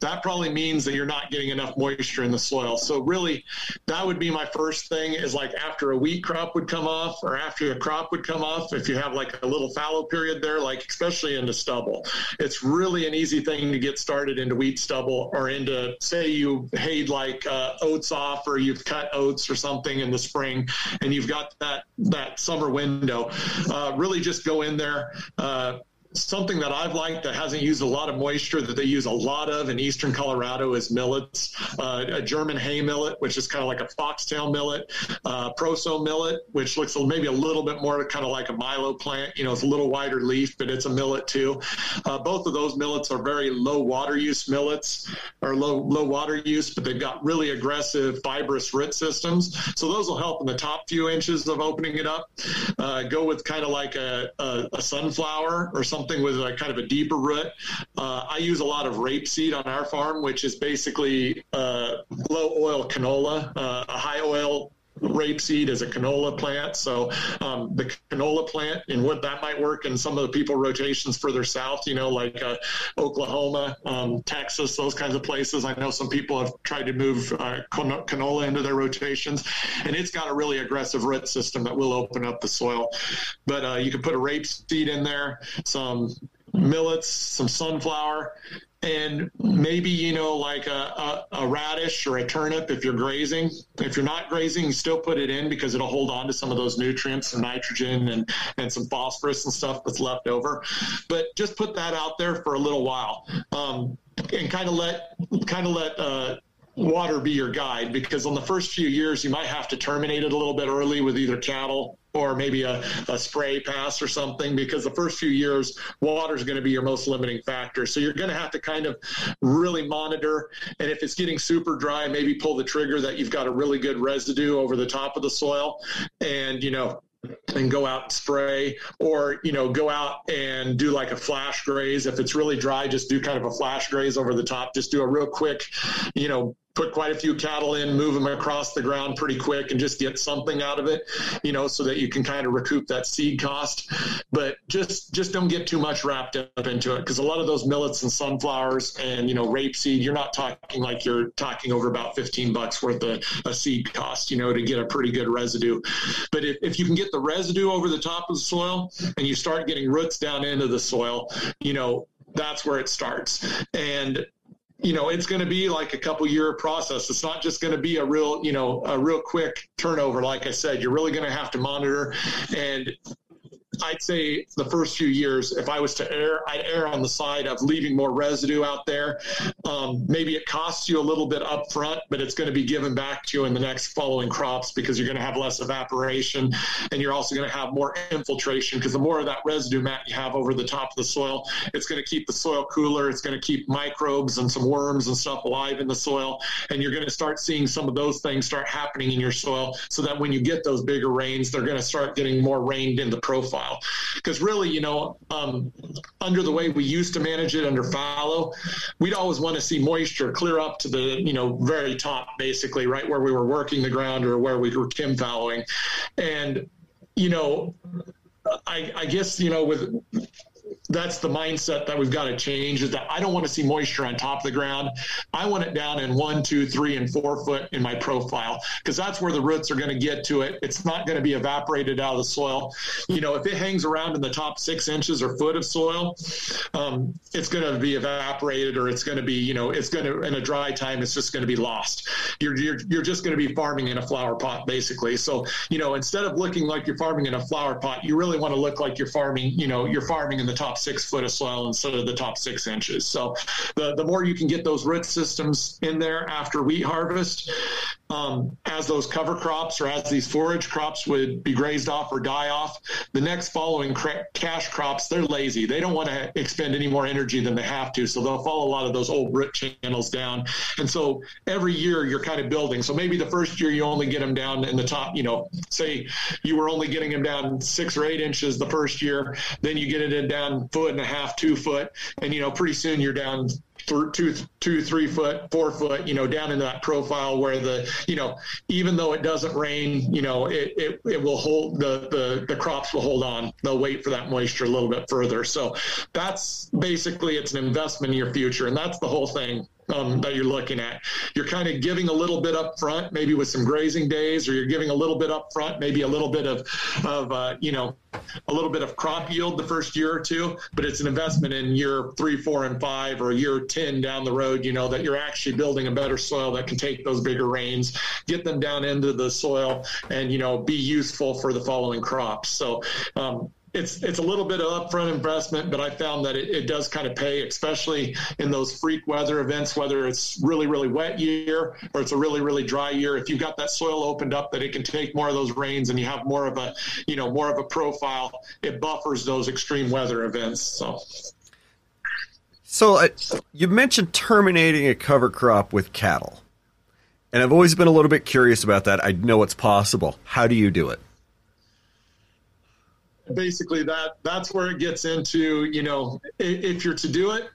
that probably means that you're not getting enough moisture in the soil. So really, that would be my first thing is like after a wheat crop would come off or after a crop would come off, if you have like a little fallow period there, like especially into stubble. It's really an easy thing to get started into wheat stubble or into, say, you hayed like uh, oats off or you've cut oats or something in the spring and you've got that, that summer window. Uh, really just go in there. Uh, something that I've liked that hasn't used a lot of moisture that they use a lot of in eastern Colorado is millets. Uh, a German hay millet, which is kind of like a foxtail millet, uh, proso millet, which looks maybe a little bit more kind of like a milo plant. You know, it's a little wider leaf, but it's a millet too. Uh, both of those millets are very low water use millets or low low water use, but they've got really aggressive fibrous root systems. So those will help in the top few inches of opening it up. Uh, go with kind of like a, a, a sunflower or something something with a kind of a deeper root. Uh, I use a lot of rapeseed on our farm, which is basically uh, low oil canola, uh, a high oil rapeseed is a canola plant. So um, the canola plant and what that might work in some of the people rotations further south, you know, like uh, Oklahoma, um, Texas, those kinds of places. I know some people have tried to move uh, canola into their rotations, and it's got a really aggressive root system that will open up the soil. But uh, you can put a rapeseed in there, some millets, some sunflower, and maybe you know like a, a, a, radish or a turnip if you're grazing. If you're not grazing you still put it in because it'll hold on to some of those nutrients and nitrogen and and some phosphorus and stuff that's left over. But just put that out there for a little while um, and kind of let kind of let uh, water be your guide because on the first few years you might have to terminate it a little bit early with either cattle or maybe a, a spray pass or something because the first few years water is going to be your most limiting factor. So you're going to have to kind of really monitor and if it's getting super dry maybe pull the trigger that you've got a really good residue over the top of the soil and you know and go out and spray or you know go out and do like a flash graze. If it's really dry just do kind of a flash graze over the top. Just do a real quick you know put quite a few cattle in, move them across the ground pretty quick, and just get something out of it, you know, so that you can kind of recoup that seed cost. But just just don't get too much wrapped up into it because a lot of those millets and sunflowers and you know rapeseed, you're not talking like you're talking over about 15 bucks worth of a seed cost, you know, to get a pretty good residue. But if, if you can get the residue over the top of the soil and you start getting roots down into the soil, you know, that's where it starts. And you know it's going to be like a couple year process. It's not just going to be a real you know a real quick turnover like i said. You're really going to have to monitor and I'd say the first few years, if I was to err, I'd err on the side of leaving more residue out there. Um, maybe it costs you a little bit up front, but it's going to be given back to you in the next following crops because you're going to have less evaporation and you're also going to have more infiltration because the more of that residue mat you have over the top of the soil, it's going to keep the soil cooler. It's going to keep microbes and some worms and stuff alive in the soil. And you're going to start seeing some of those things start happening in your soil so that when you get those bigger rains, they're going to start getting more rained in the Because really, you know, um, under the way we used to manage it under fallow, we'd always want to see moisture clear up to the, you know, very top, basically, right where we were working the ground or where we were chem fallowing. And, you know, I, I guess, you know, with that's the mindset that we've got to change is that I don't want to see moisture on top of the ground. I want it down in one, two, three, and four foot in my profile because that's where the roots are going to get to it. It's not going to be evaporated out of the soil. You know, if it hangs around in the top six inches or foot of soil, um, it's going to be evaporated or it's going to be, you know, it's going to, in a dry time, it's just going to be lost. You're, you're, you're just going to be farming in a flower pot, basically. So, you know, instead of looking like you're farming in a flower pot, you really want to look like you're farming, you know, you're farming in the top six foot of soil instead of the top six inches. So the, the more you can get those root systems in there after wheat harvest, um, as those cover crops or as these forage crops would be grazed off or die off, the next following cash crops, they're lazy. They don't want to expend any more energy than they have to. So they'll follow a lot of those old root channels down. And so every year you're kind of building. So maybe the first year you only get them down in the top, you know, say you were only getting them down six or eight inches the first year. Then you get it down foot and a half, two foot. And, you know, pretty soon you're down two, two, three foot, four foot, you know, down into that profile where the, you know, even though it doesn't rain, you know, it, it, it will hold the, the, the crops will hold on. They'll wait for that moisture a little bit further. So that's basically, it's an investment in your future. And that's the whole thing um, that you're looking at. You're kind of giving a little bit up front, maybe with some grazing days, or you're giving a little bit up front, maybe a little bit of, of uh, you know, a little bit of crop yield the first year or two, but it's an investment in year three, four, and five, or year 10 down the road, you know, that you're actually building a better soil that can take those bigger rains, get them down into the soil, and, you know, be useful for the following crops. So, um, it's it's a little bit of upfront investment, but I found that it, it, does kind of pay, especially in those freak weather events, whether it's really really wet year or it's a really really dry year. If you've got that soil opened up that it can take more of those rains and you have more of a you know more of a profile, it buffers those extreme weather events. So. So uh, you mentioned terminating a cover crop with cattle, and I've always been a little bit curious about that. I know it's possible. How do you do it? Basically that that's where it gets into you know if you're to do it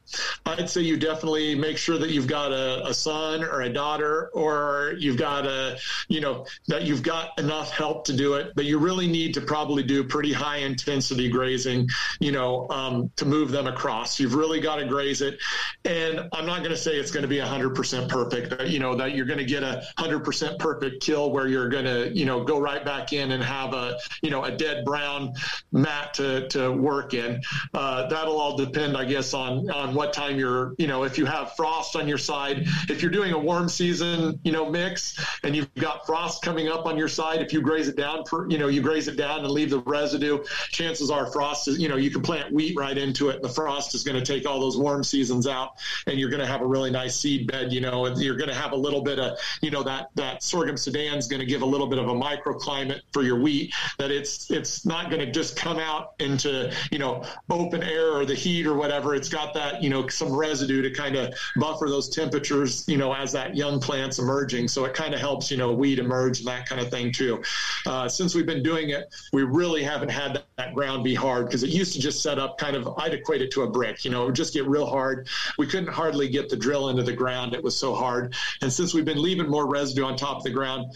i'd say you definitely make sure that you've got a, a, son or a daughter or you've got a you know that you've got enough help to do it but you really need to probably do pretty high intensity grazing you know um, to move them across. You've really got to graze it. And i'm not going to say it's going to be 100% perfect you know that you're going to get a 100% perfect kill where you're going to you know go right back in and have a you know a dead brown mat to, to work in. Uh, that'll all depend, I guess, on on what time you're, you know, if you have frost on your side. If you're doing a warm season, you know, mix and you've got frost coming up on your side, if you graze it down, for, you know, you graze it down and leave the residue, chances are frost is, you know, you can plant wheat right into it and the frost is going to take all those warm seasons out and you're going to have a really nice seed bed, you know, and you're going to have a little bit of, you know, that, that sorghum sudan is going to give a little bit of a microclimate for your wheat that it's, it's not going to just come out into you know open air or the heat or whatever. It's got that you know some residue to kind of buffer those temperatures you know as that young plant's emerging. So it kind of helps you know weed emerge and that kind of thing too. Uh, since we've been doing it we really haven't had that, that ground be hard because it used to just set up kind of i'd equate it to a brick you know it would just get real hard. We couldn't hardly get the drill into the ground. It was so hard. And since we've been leaving more residue on top of the ground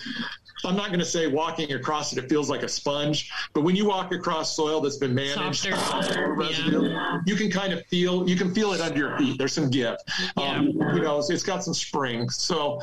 I'm not going to say walking across it, it feels like a sponge, but when you walk across soil that's been managed, residue, yeah. you can kind of feel, you can feel it under your feet. There's some give, yeah. um, you know, it's got some spring. So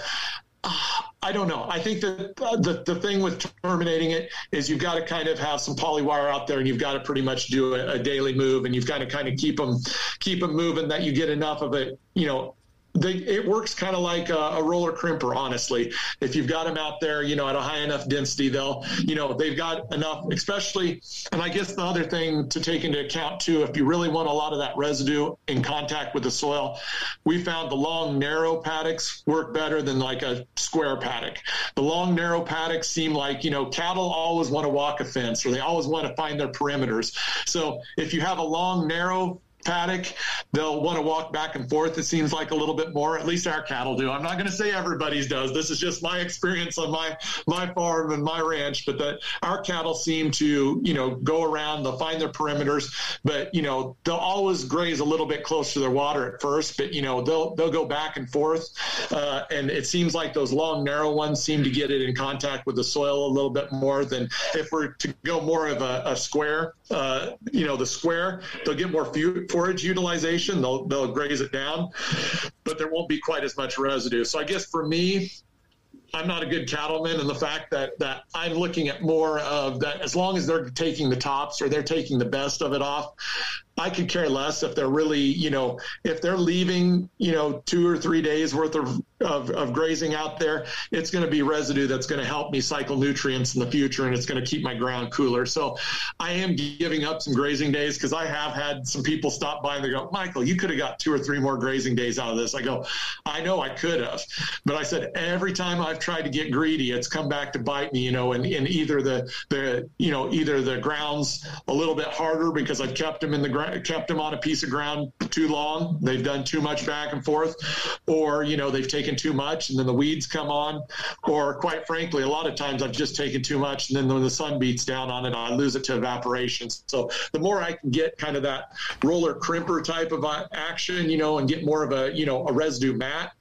uh, I don't know. I think that uh, the, the thing with terminating it is you've got to kind of have some polywire out there and you've got to pretty much do a, a daily move and you've got to kind of keep them, keep them moving that you get enough of it, you know, they, it works kind of like a, a, roller crimper, honestly. If you've got them out there, you know, at a high enough density, they'll, you know, they've got enough, especially. And I guess the other thing to take into account too, if you really want a lot of that residue in contact with the soil, we found the long, narrow paddocks work better than like a square paddock. The long, narrow paddocks seem like, you know, cattle always want to walk a fence or they always want to find their perimeters. So if you have a long, narrow paddock, they'll want to walk back and forth. It seems like a little bit more. At least our cattle do. I'm not going to say everybody's does. This is just my experience on my my farm and my ranch. But that our cattle seem to you know go around. They'll find their perimeters, but you know they'll always graze a little bit close to their water at first. But you know they'll they'll go back and forth, uh, and it seems like those long narrow ones seem to get it in contact with the soil a little bit more than if we're to go more of a, a square. Uh, you know the square, they'll get more few forage utilization. They'll they'll graze it down, but there won't be quite as much residue. So I guess for me, I'm not a good cattleman, and the fact that that I'm looking at more of that, as long as they're taking the tops or they're taking the best of it off, I could care less if they're really, you know, if they're leaving, you know, two or three days worth of, of, of grazing out there, it's going to be residue that's going to help me cycle nutrients in the future and it's going to keep my ground cooler. So I am giving up some grazing days because I have had some people stop by and they go, Michael, you could have got two or three more grazing days out of this. I go, I know I could have. But I said, every time I've tried to get greedy, it's come back to bite me, you know, and, and either the, the, you know, either the ground's a little bit harder because I've kept them in the ground kept them on a piece of ground too long. They've done too much back and forth, or you know they've taken taken too much and then the weeds come on, or quite frankly, a lot of times I've just taken too much and then when the sun beats down on it, I lose it to evaporation. So the more I can get kind of that roller crimper type of uh, action, you know, and get more of a, you know, a residue mat,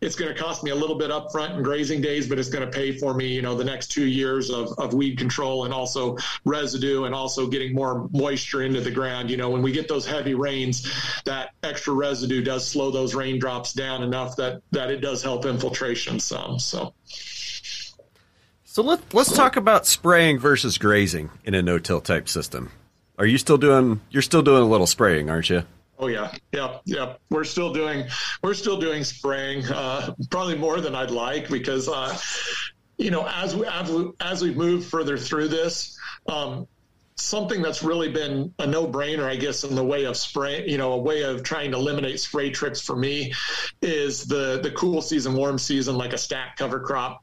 it's going to cost me a little bit upfront in grazing days, but it's going to pay for me, you know, the next two years of, of weed control and also residue and also getting more moisture into the ground. You know, when we get those heavy rains, that extra residue does slow those raindrops down enough that, that it does help infiltration some. So. So let, let's talk about spraying versus grazing in a no-till type system. Are you still doing? You're still doing a little spraying, aren't you? Oh yeah, yeah, yeah. We're still doing we're still doing spraying, uh, probably more than I'd like because uh, you know as we as, we, as we've further through this, um, something that's really been a no-brainer, I guess, in the way of spray, you know, a way of trying to eliminate spray trips for me is the the cool season, warm season, like a stack cover crop.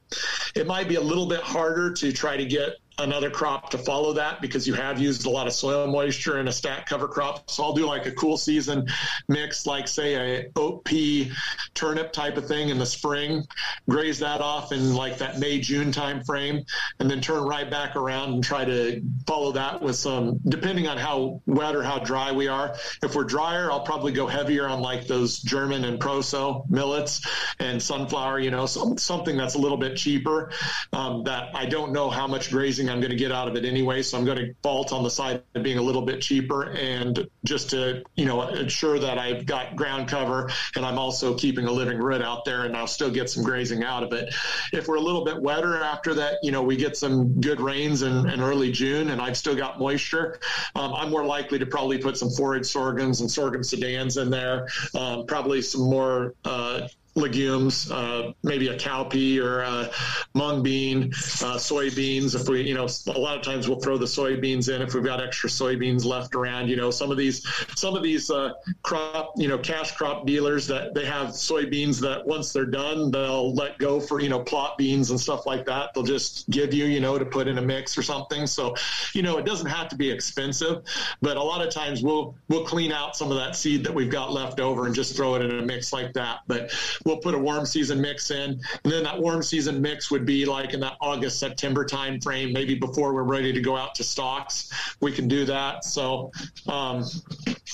It might be a little bit harder to try to get another crop to follow that because you have used a lot of soil moisture in a stack cover crop. So I'll do like a cool season mix, like say a oat pea turnip type of thing in the spring, graze that off in like that May June time frame, and then turn right back around and try to follow that with some depending on how wet or how dry we are. If we're drier, I'll probably go heavier on like those German and Proso millets and sunflower. You know, so, something that's a little bit cheaper um, that I don't know how much grazing I'm going to get out of it anyway. So I'm going to vault on the side of being a little bit cheaper and just to, you know, ensure that I've got ground cover and I'm also keeping a living root out there and I'll still get some grazing out of it. If we're a little bit wetter after that, you know, we get some good rains in, in early June and I've still got moisture, um, I'm more likely to probably put some forage sorghums and sorghum sudans in there, um, probably some more uh, legumes, uh, maybe a cowpea or a mung bean, uh, soybeans. If we, you know, a lot of times we'll throw the soybeans in if we've got extra soybeans left around. You know, some of these, some of these uh, crop, you know, cash crop dealers that they have soybeans that once they're done, they'll let go for you know plot beans and stuff like that. They'll just give you, you know, to put in a mix or something. So, you know, it doesn't have to be expensive, but a lot of times we'll we'll clean out some of that seed that we've got left over and just throw it in a mix like that. But we'll put a warm season mix in, and then that warm season mix would be like in that August September time frame, maybe before we're ready to go out to stocks. We can do that. So um,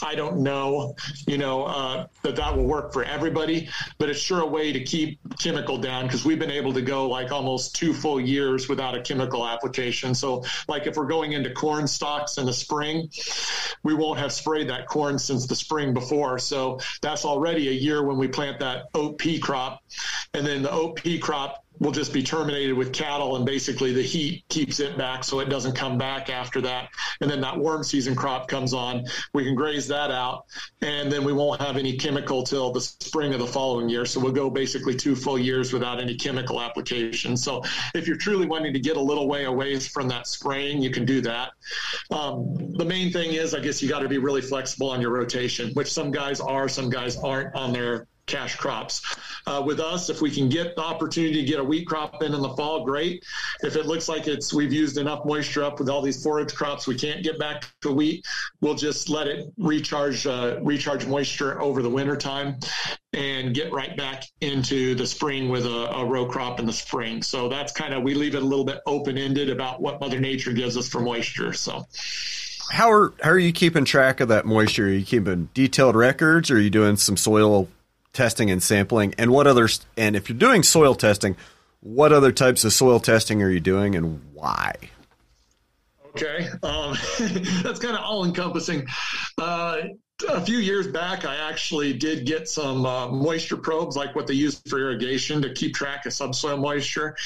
I don't know, you know, uh, that that will work for everybody, but it's sure a way to keep chemical down because we've been able to go like almost two full years without a chemical application. So like if we're going into corn stalks in the spring, we won't have sprayed that corn since the spring before. So that's already a year when we plant that oat pea crop. And then the oat pea crop will just be terminated with cattle and basically the heat keeps it back so it doesn't come back after that. And then that warm season crop comes on. We can graze that out and then we won't have any chemical till the spring of the following year. So we'll go basically two full years without any chemical application. So if you're truly wanting to get a little way away from that spraying you can do that. Um, the main thing is i guess you got to be really flexible on your rotation which some guys are some guys aren't on their cash crops. Uh, with us, if we can get the opportunity to get a wheat crop in in the fall, great. If it looks like it's we've used enough moisture up with all these forage crops, we can't get back to wheat. We'll just let it recharge uh, recharge moisture over the winter time and get right back into the spring with a, a row crop in the spring. So that's kind of we leave it a little bit open ended about what Mother Nature gives us for moisture. So how are how are you keeping track of that moisture? Are you keeping detailed records? Or are you doing some soil testing and sampling, and what others? And if you're doing soil testing, what other types of soil testing are you doing, and why? Okay, um, that's kind of all encompassing. Uh, a few years back, I actually did get some uh, moisture probes, like what they use for irrigation to keep track of subsoil moisture.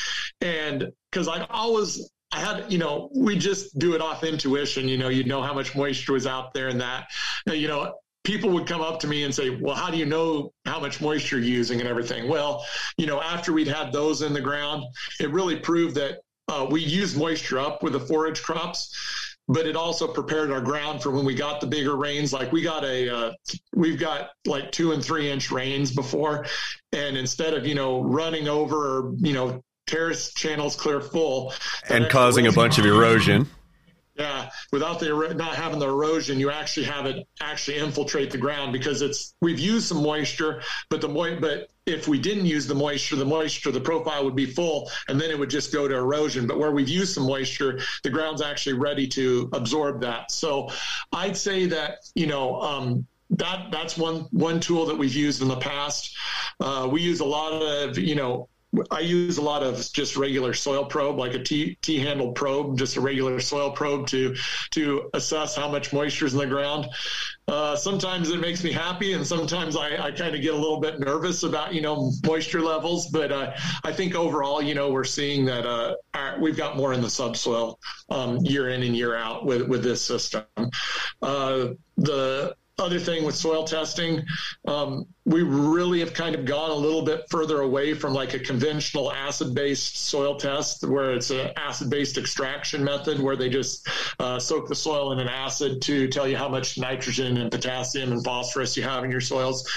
And because I always I had, you know, we just do it off intuition. You know, you know how much moisture was out there and that, you know, people would come up to me and say, Well, how do you know how much moisture you're using and everything? Well, you know, after we'd had those in the ground, it really proved that uh, we used moisture up with the forage crops. But it also prepared our ground for when we got the bigger rains. Like we got a, uh, we've got like two and three inch rains before, and instead of you know running over or you know terrace channels clear full and causing a bunch of erosion Yeah, without the not having the erosion, you actually have it actually infiltrate the ground because it's we've used some moisture, but the mo- but if we didn't use the moisture, the moisture, the profile would be full and then it would just go to erosion. But where we've used some moisture, the ground's actually ready to absorb that. So I'd say that, you know, um, that that's one one tool that we've used in the past. Uh, we use a lot of you know I use a lot of just regular soil probe, like a T handle probe, just a regular soil probe to to assess how much moisture is in the ground. Uh, sometimes it makes me happy, and sometimes I, I kind of get a little bit nervous about you know moisture levels. But uh, I think overall, you know, we're seeing that uh, our, we've got more in the subsoil um, year in and year out with with this system. Uh, the other thing with soil testing, um, we really have kind of gone a little bit further away from like a conventional acid based soil test where it's an acid based extraction method where they just uh, soak the soil in an acid to tell you how much nitrogen and potassium and phosphorus you have in your soils.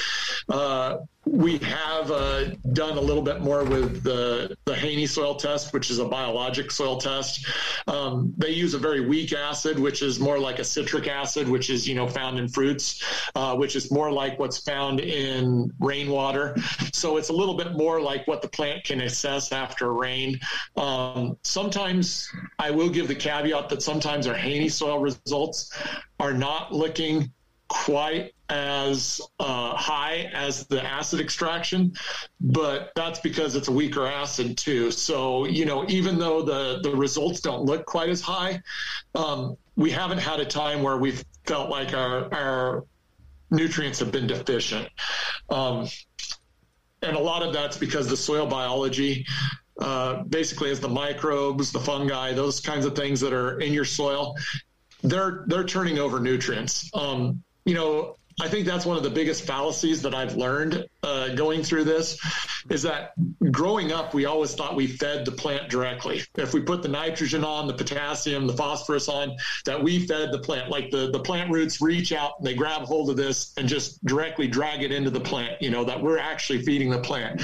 Uh, we have uh, done a little bit more with the, the Haney soil test, which is a biologic soil test. Um, they use a very weak acid, which is more like a citric acid, which is you know found in fruits, uh, which is more like what's found in rainwater. So it's a little bit more like what the plant can assess after rain. Um, sometimes I will give the caveat that sometimes our Haney soil results are not looking quite as uh, high as the acid extraction, but that's because it's a weaker acid too. So, you know, even though the, the results don't look quite as high, um, we haven't had a time where we've felt like our, our nutrients have been deficient. Um, and a lot of that's because the soil biology uh, basically is the microbes, the fungi, those kinds of things that are in your soil. They're they're turning over nutrients. Um, you know, I think that's one of the biggest fallacies that I've learned uh, going through this is that growing up, we always thought we fed the plant directly. If we put the nitrogen on, the potassium, the phosphorus on, that we fed the plant. Like the, the plant roots reach out and they grab hold of this and just directly drag it into the plant, you know, that we're actually feeding the plant.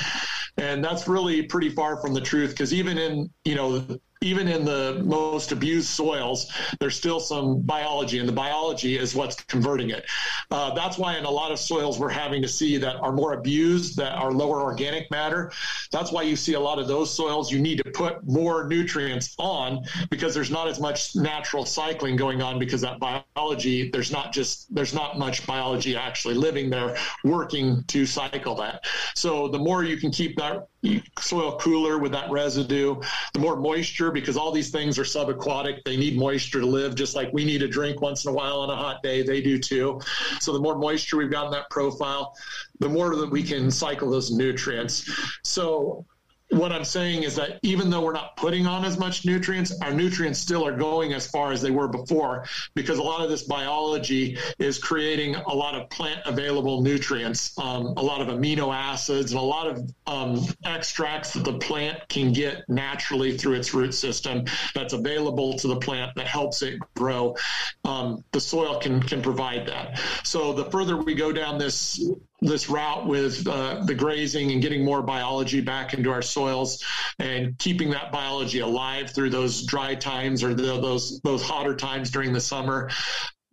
And that's really pretty far from the truth because even in, you know, even in the most abused soils, there's still some biology, and the biology is what's converting it. Uh, that's why in a lot of soils we're having to see that are more abused, that are lower organic matter. That's why you see a lot of those soils you need to put more nutrients on because there's not as much natural cycling going on because that biology there's not just there's not much biology actually living there working to cycle that. So the more you can keep that soil cooler with that residue, the more moisture because all these things are subaquatic. They need moisture to live, just like we need a drink once in a while on a hot day. They do too. So the more moisture we've got in that profile, the more that we can cycle those nutrients. So what I'm saying is that even though we're not putting on as much nutrients, our nutrients still are going as far as they were before because a lot of this biology is creating a lot of plant available nutrients, um, a lot of amino acids, and a lot of um, extracts that the plant can get naturally through its root system that's available to the plant that helps it grow. Um, the soil can can provide that. So the further we go down this this route with uh, the grazing and getting more biology back into our soils and keeping that biology alive through those dry times or the, those those hotter times during the summer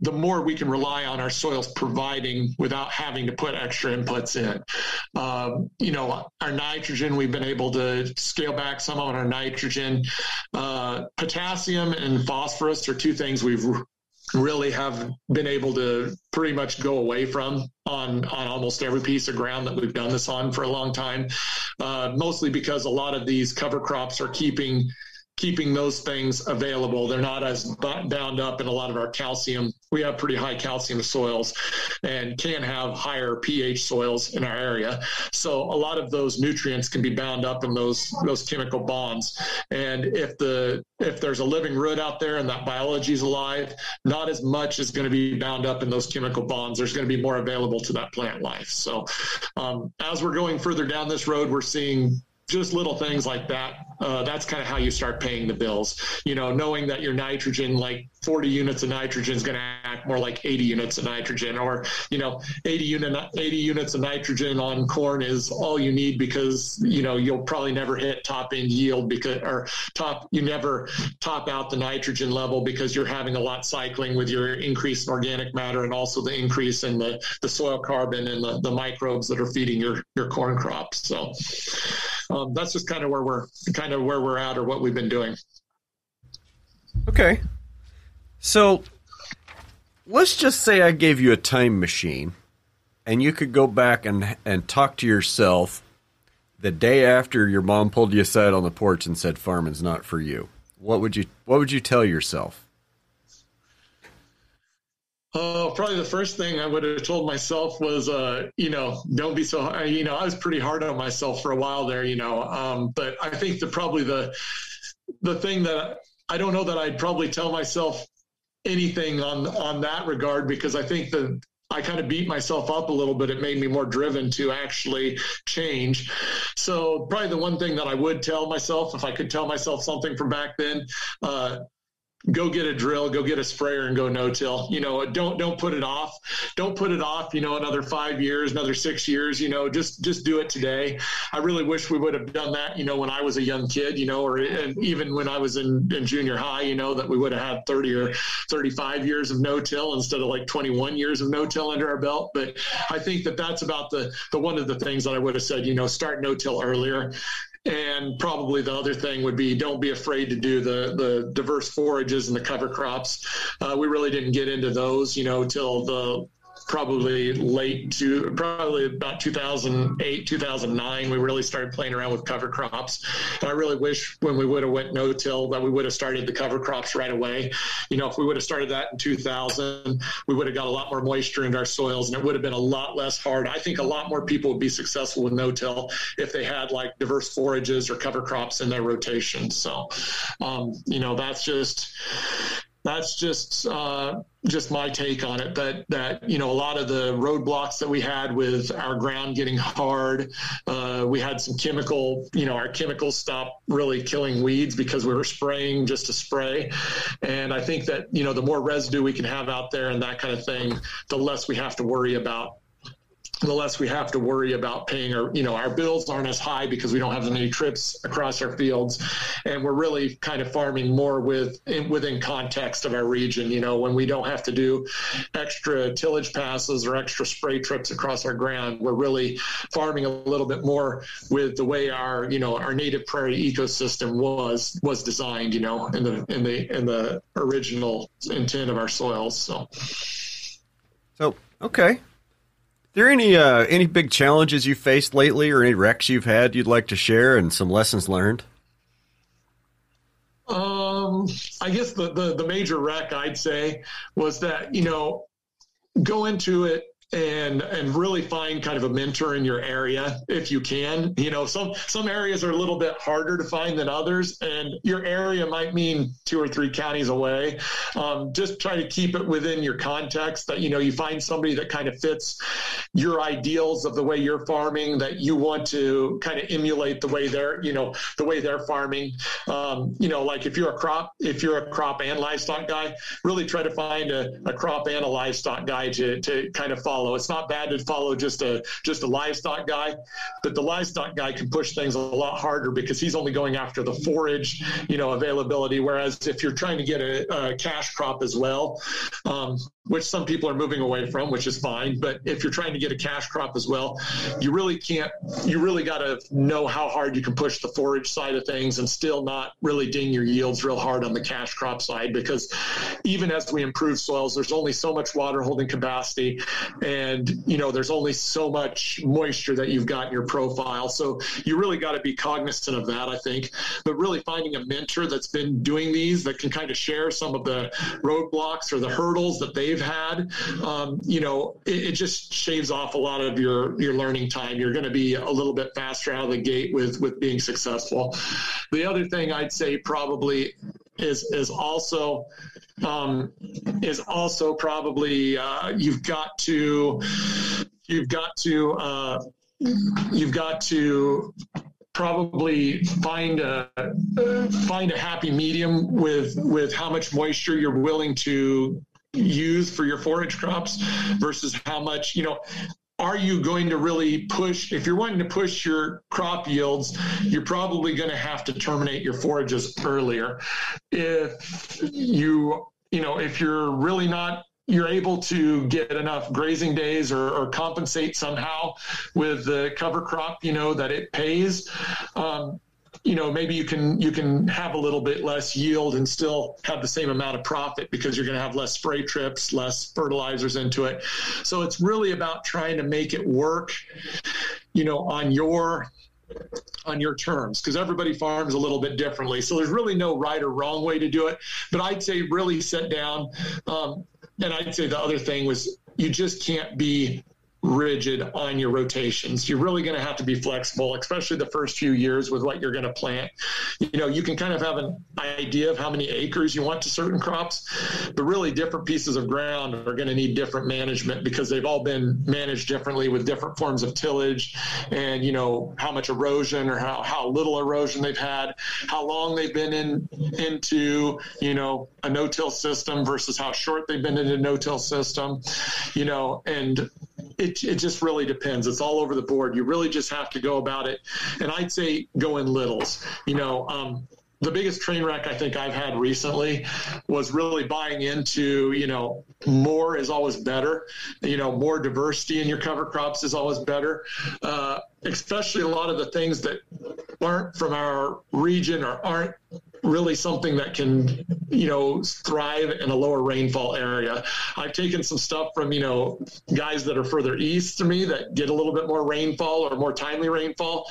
the more we can rely on our soils providing without having to put extra inputs in. Um, you know, our nitrogen, we've been able to scale back some on our nitrogen. Uh, potassium and phosphorus are two things we've really have been able to pretty much go away from on on almost every piece of ground that we've done this on for a long time. Uh, mostly because a lot of these cover crops are keeping keeping those things available. They're not as bound up in a lot of our calcium. We have pretty high calcium soils and can have higher pH soils in our area. So a lot of those nutrients can be bound up in those those chemical bonds. And if the if there's a living root out there and that biology is alive, not as much is going to be bound up in those chemical bonds. There's going to be more available to that plant life. So um, as we're going further down this road, we're seeing just little things like that. Uh, that's kind of how you start paying the bills. You know, knowing that your nitrogen, like 40 units of nitrogen, is going to act more like 80 units of nitrogen, or you know, 80 unit 80 units of nitrogen on corn is all you need because you know you'll probably never hit top end yield because or top you never top out the nitrogen level because you're having a lot cycling with your increase in organic matter and also the increase in the the soil carbon and the, the microbes that are feeding your your corn crops. So um, that's just kind of where we're kind of where we're at or what we've been doing. Okay. So let's just say I gave you a time machine and you could go back and and talk to yourself the day after your mom pulled you aside on the porch and said farming's not for you. What would you what would you tell yourself? Oh, probably the first thing I would have told myself was, uh, you know, don't be so. You know, I was pretty hard on myself for a while there. You know, um, but I think the probably the the thing that I don't know that I'd probably tell myself anything on on that regard because I think that I kind of beat myself up a little bit. It made me more driven to actually change. So probably the one thing that I would tell myself, if I could tell myself something from back then, uh, go get a drill, go get a sprayer and go no till. You know, don't don't put it off. Don't put it off, you know, another 5 years, another 6 years, you know, just just do it today. I really wish we would have done that, you know, when I was a young kid, you know, or even when I was in, in junior high, you know, that we would have had 30 or 35 years of no till instead of like 21 years of no till under our belt, but I think that that's about the the one of the things that I would have said, you know, start no till earlier and probably the other thing would be don't be afraid to do the the diverse forages and the cover crops. Uh, we really didn't get into those, you know, till the probably late to probably about 2008 2009 we really started playing around with cover crops. And i really wish when we would have went no till that we would have started the cover crops right away. You know if we would have started that in 2000 we would have got a lot more moisture into our soils and it would have been a lot less hard. I think a lot more people would be successful with no till if they had like diverse forages or cover crops in their rotation. So um, you know that's just that's just uh, just my take on it. That that you know a lot of the roadblocks that we had with our ground getting hard, uh, we had some chemical. You know, our chemicals stopped really killing weeds because we were spraying just to spray. And I think that you know the more residue we can have out there and that kind of thing, the less we have to worry about the less we have to worry about paying our, you know, our bills aren't as high because we don't have as many trips across our fields. And we're really kind of farming more with in, within context of our region, you know, when we don't have to do extra tillage passes or extra spray trips across our ground, we're really farming a little bit more with the way our, you know, our native prairie ecosystem was, was designed, you know, in the, in the, in the original intent of our soils. So, so, okay there any uh, any big challenges you faced lately, or any wrecks you've had you'd like to share, and some lessons learned? Um, I guess the, the the major wreck I'd say was that you know go into it and and really find kind of a mentor in your area if you can. You know some some areas are a little bit harder to find than others and your area might mean two or three counties away. Um, just try to keep it within your context that you know you find somebody that kind of fits your ideals of the way you're farming that you want to kind of emulate the way they're you know the way they're farming. Um, you know like if you're a crop if you're a crop and livestock guy really try to find a, a crop and a livestock guy to, to kind of follow follow. It's not bad to follow just a just a livestock guy, but the livestock guy can push things a lot harder because he's only going after the forage, you know, availability. Whereas if you're trying to get a, a cash crop as well, um, which some people are moving away from, which is fine. But if you're trying to get a cash crop as well, you really can't, you really got to know how hard you can push the forage side of things and still not really ding your yields real hard on the cash crop side because even as we improve soils, there's only so much water holding capacity and, you know, there's only so much moisture that you've got in your profile. So you really got to be cognizant of that, I think. But really finding a mentor that's been doing these that can kind of share some of the roadblocks or the hurdles that they've they've had, um, you know, it, it, just shaves off a lot of your your learning time. You're going to be a little bit faster out of the gate with with being successful. The other thing I'd say probably is is also um, is also probably uh, you've got to you've got to uh, you've got to probably find a find a happy medium with with how much moisture you're willing to use for your forage crops versus how much you know are you going to really push if you're wanting to push your crop yields you're probably going to have to terminate your forages earlier if you you know if you're really not you're able to get enough grazing days or, or, compensate somehow with the cover crop, you know, that it pays. Um, you know, maybe you can you can have a little bit less yield and still have the same amount of profit because you're going to have less spray trips, less fertilizers into it. So it's really about trying to make it work, you know, on your on your terms because everybody farms a little bit differently. So there's really no right or wrong way to do it. But I'd say really sit down. Um, and I'd say the other thing was you just can't be rigid on your rotations. You're really going to have to be flexible, especially the first few years with what you're going to plant. You know, you can kind of have an idea of how many acres you want to certain crops, but really different pieces of ground are going to need different management because they've all been managed differently with different forms of tillage and, you know, how much erosion or how, how little erosion they've had, how long they've been in into, you know, a no-till system versus how short they've been in a no-till system, you know, and it, it just really depends. It's all over the board. You really just have to go about it. And I'd say go in littles. You know, um, the biggest train wreck I think I've had recently was really buying into, you know, more is always better. You know, more diversity in your cover crops is always better. Uh, especially a lot of the things that aren't from our region or aren't really something that can, you know, thrive in a lower rainfall area. I've taken some stuff from, you know, guys that are further east to me that get a little bit more rainfall or more timely rainfall.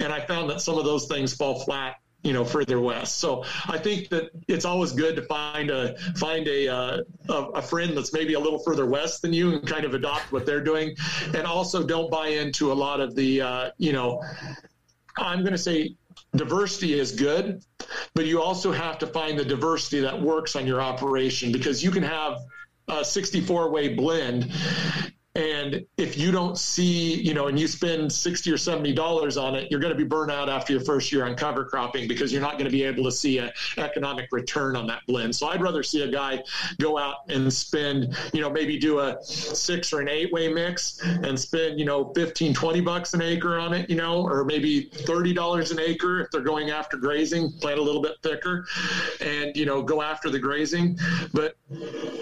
And I found that some of those things fall flat you know further west. So i think that it's always good to find a find a, uh, a, friend that's maybe a little further west than you and kind of adopt what they're doing. And also don't buy into a lot of the uh, you know i'm going to say diversity is good, but you also have to find the diversity that works on your operation because you can have a 64 way blend and if you don't see, you know, and you spend 60 or 70 dollars on it, you're going to be burned out after your first year on cover cropping because you're not going to be able to see an economic return on that blend. So I'd rather see a guy go out and spend, you know, maybe do a six or an eight way mix and spend, you know, 15, 20 bucks an acre on it, you know, or maybe $30 an acre if they're going after grazing, plant a little bit thicker and, you know, go after the grazing, but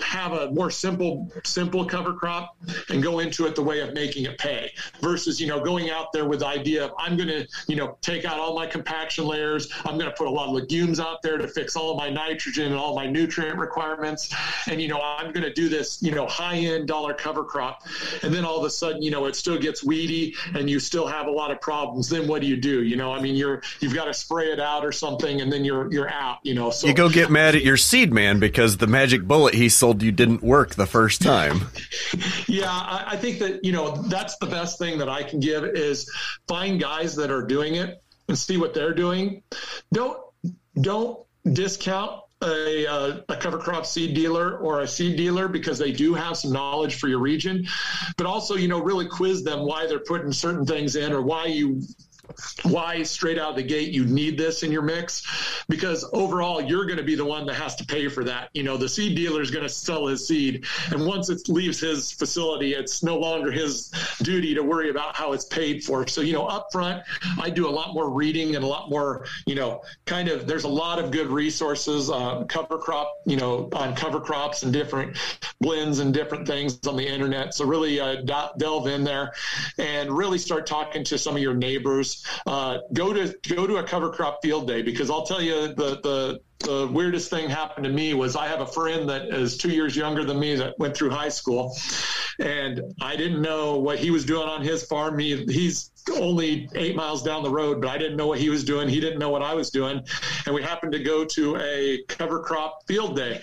have a more simple, simple cover crop and go into it the way of making it pay versus, you know, going out there with the idea of I'm going to, you know, take out all my compaction layers. I'm going to put a lot of legumes out there to fix all of my nitrogen and all my nutrient requirements. And, you know, I'm going to do this, you know, high end dollar cover crop. And then all of a sudden, you know, it still gets weedy and you still have a lot of problems. Then what do you do? You know, I mean, you're, you've got to spray it out or something and then you're, you're out, you know. So you go get mad at your seed man because the magic bullet he sold you didn't work the first time. yeah. I, I think that you know that's the best thing that I can give is find guys that are doing it and see what they're doing. Don't don't discount a, uh, a, cover crop seed dealer or a seed dealer because they do have some knowledge for your region, but also, you know, really quiz them why they're putting certain things in or why you why straight out of the gate you need this in your mix? Because overall you're going to be the one that has to pay for that. You know the seed dealer is going to sell his seed and once it leaves his facility it's no longer his duty to worry about how it's paid for. So you know up front i do a lot more reading and a lot more you know kind of there's a lot of good resources uh, cover crop you know on cover crops and different blends and different things on the internet. So really uh, delve in there and really start talking to some of your neighbors uh, go to go to a cover crop field day because I'll tell you the the the weirdest thing happened to me was I have a friend that is two years younger than me that went through high school, and I didn't know what he was doing on his farm. He, he's only eight miles down the road, but I didn't know what he was doing. He didn't know what I was doing. And we happened to go to a cover crop field day.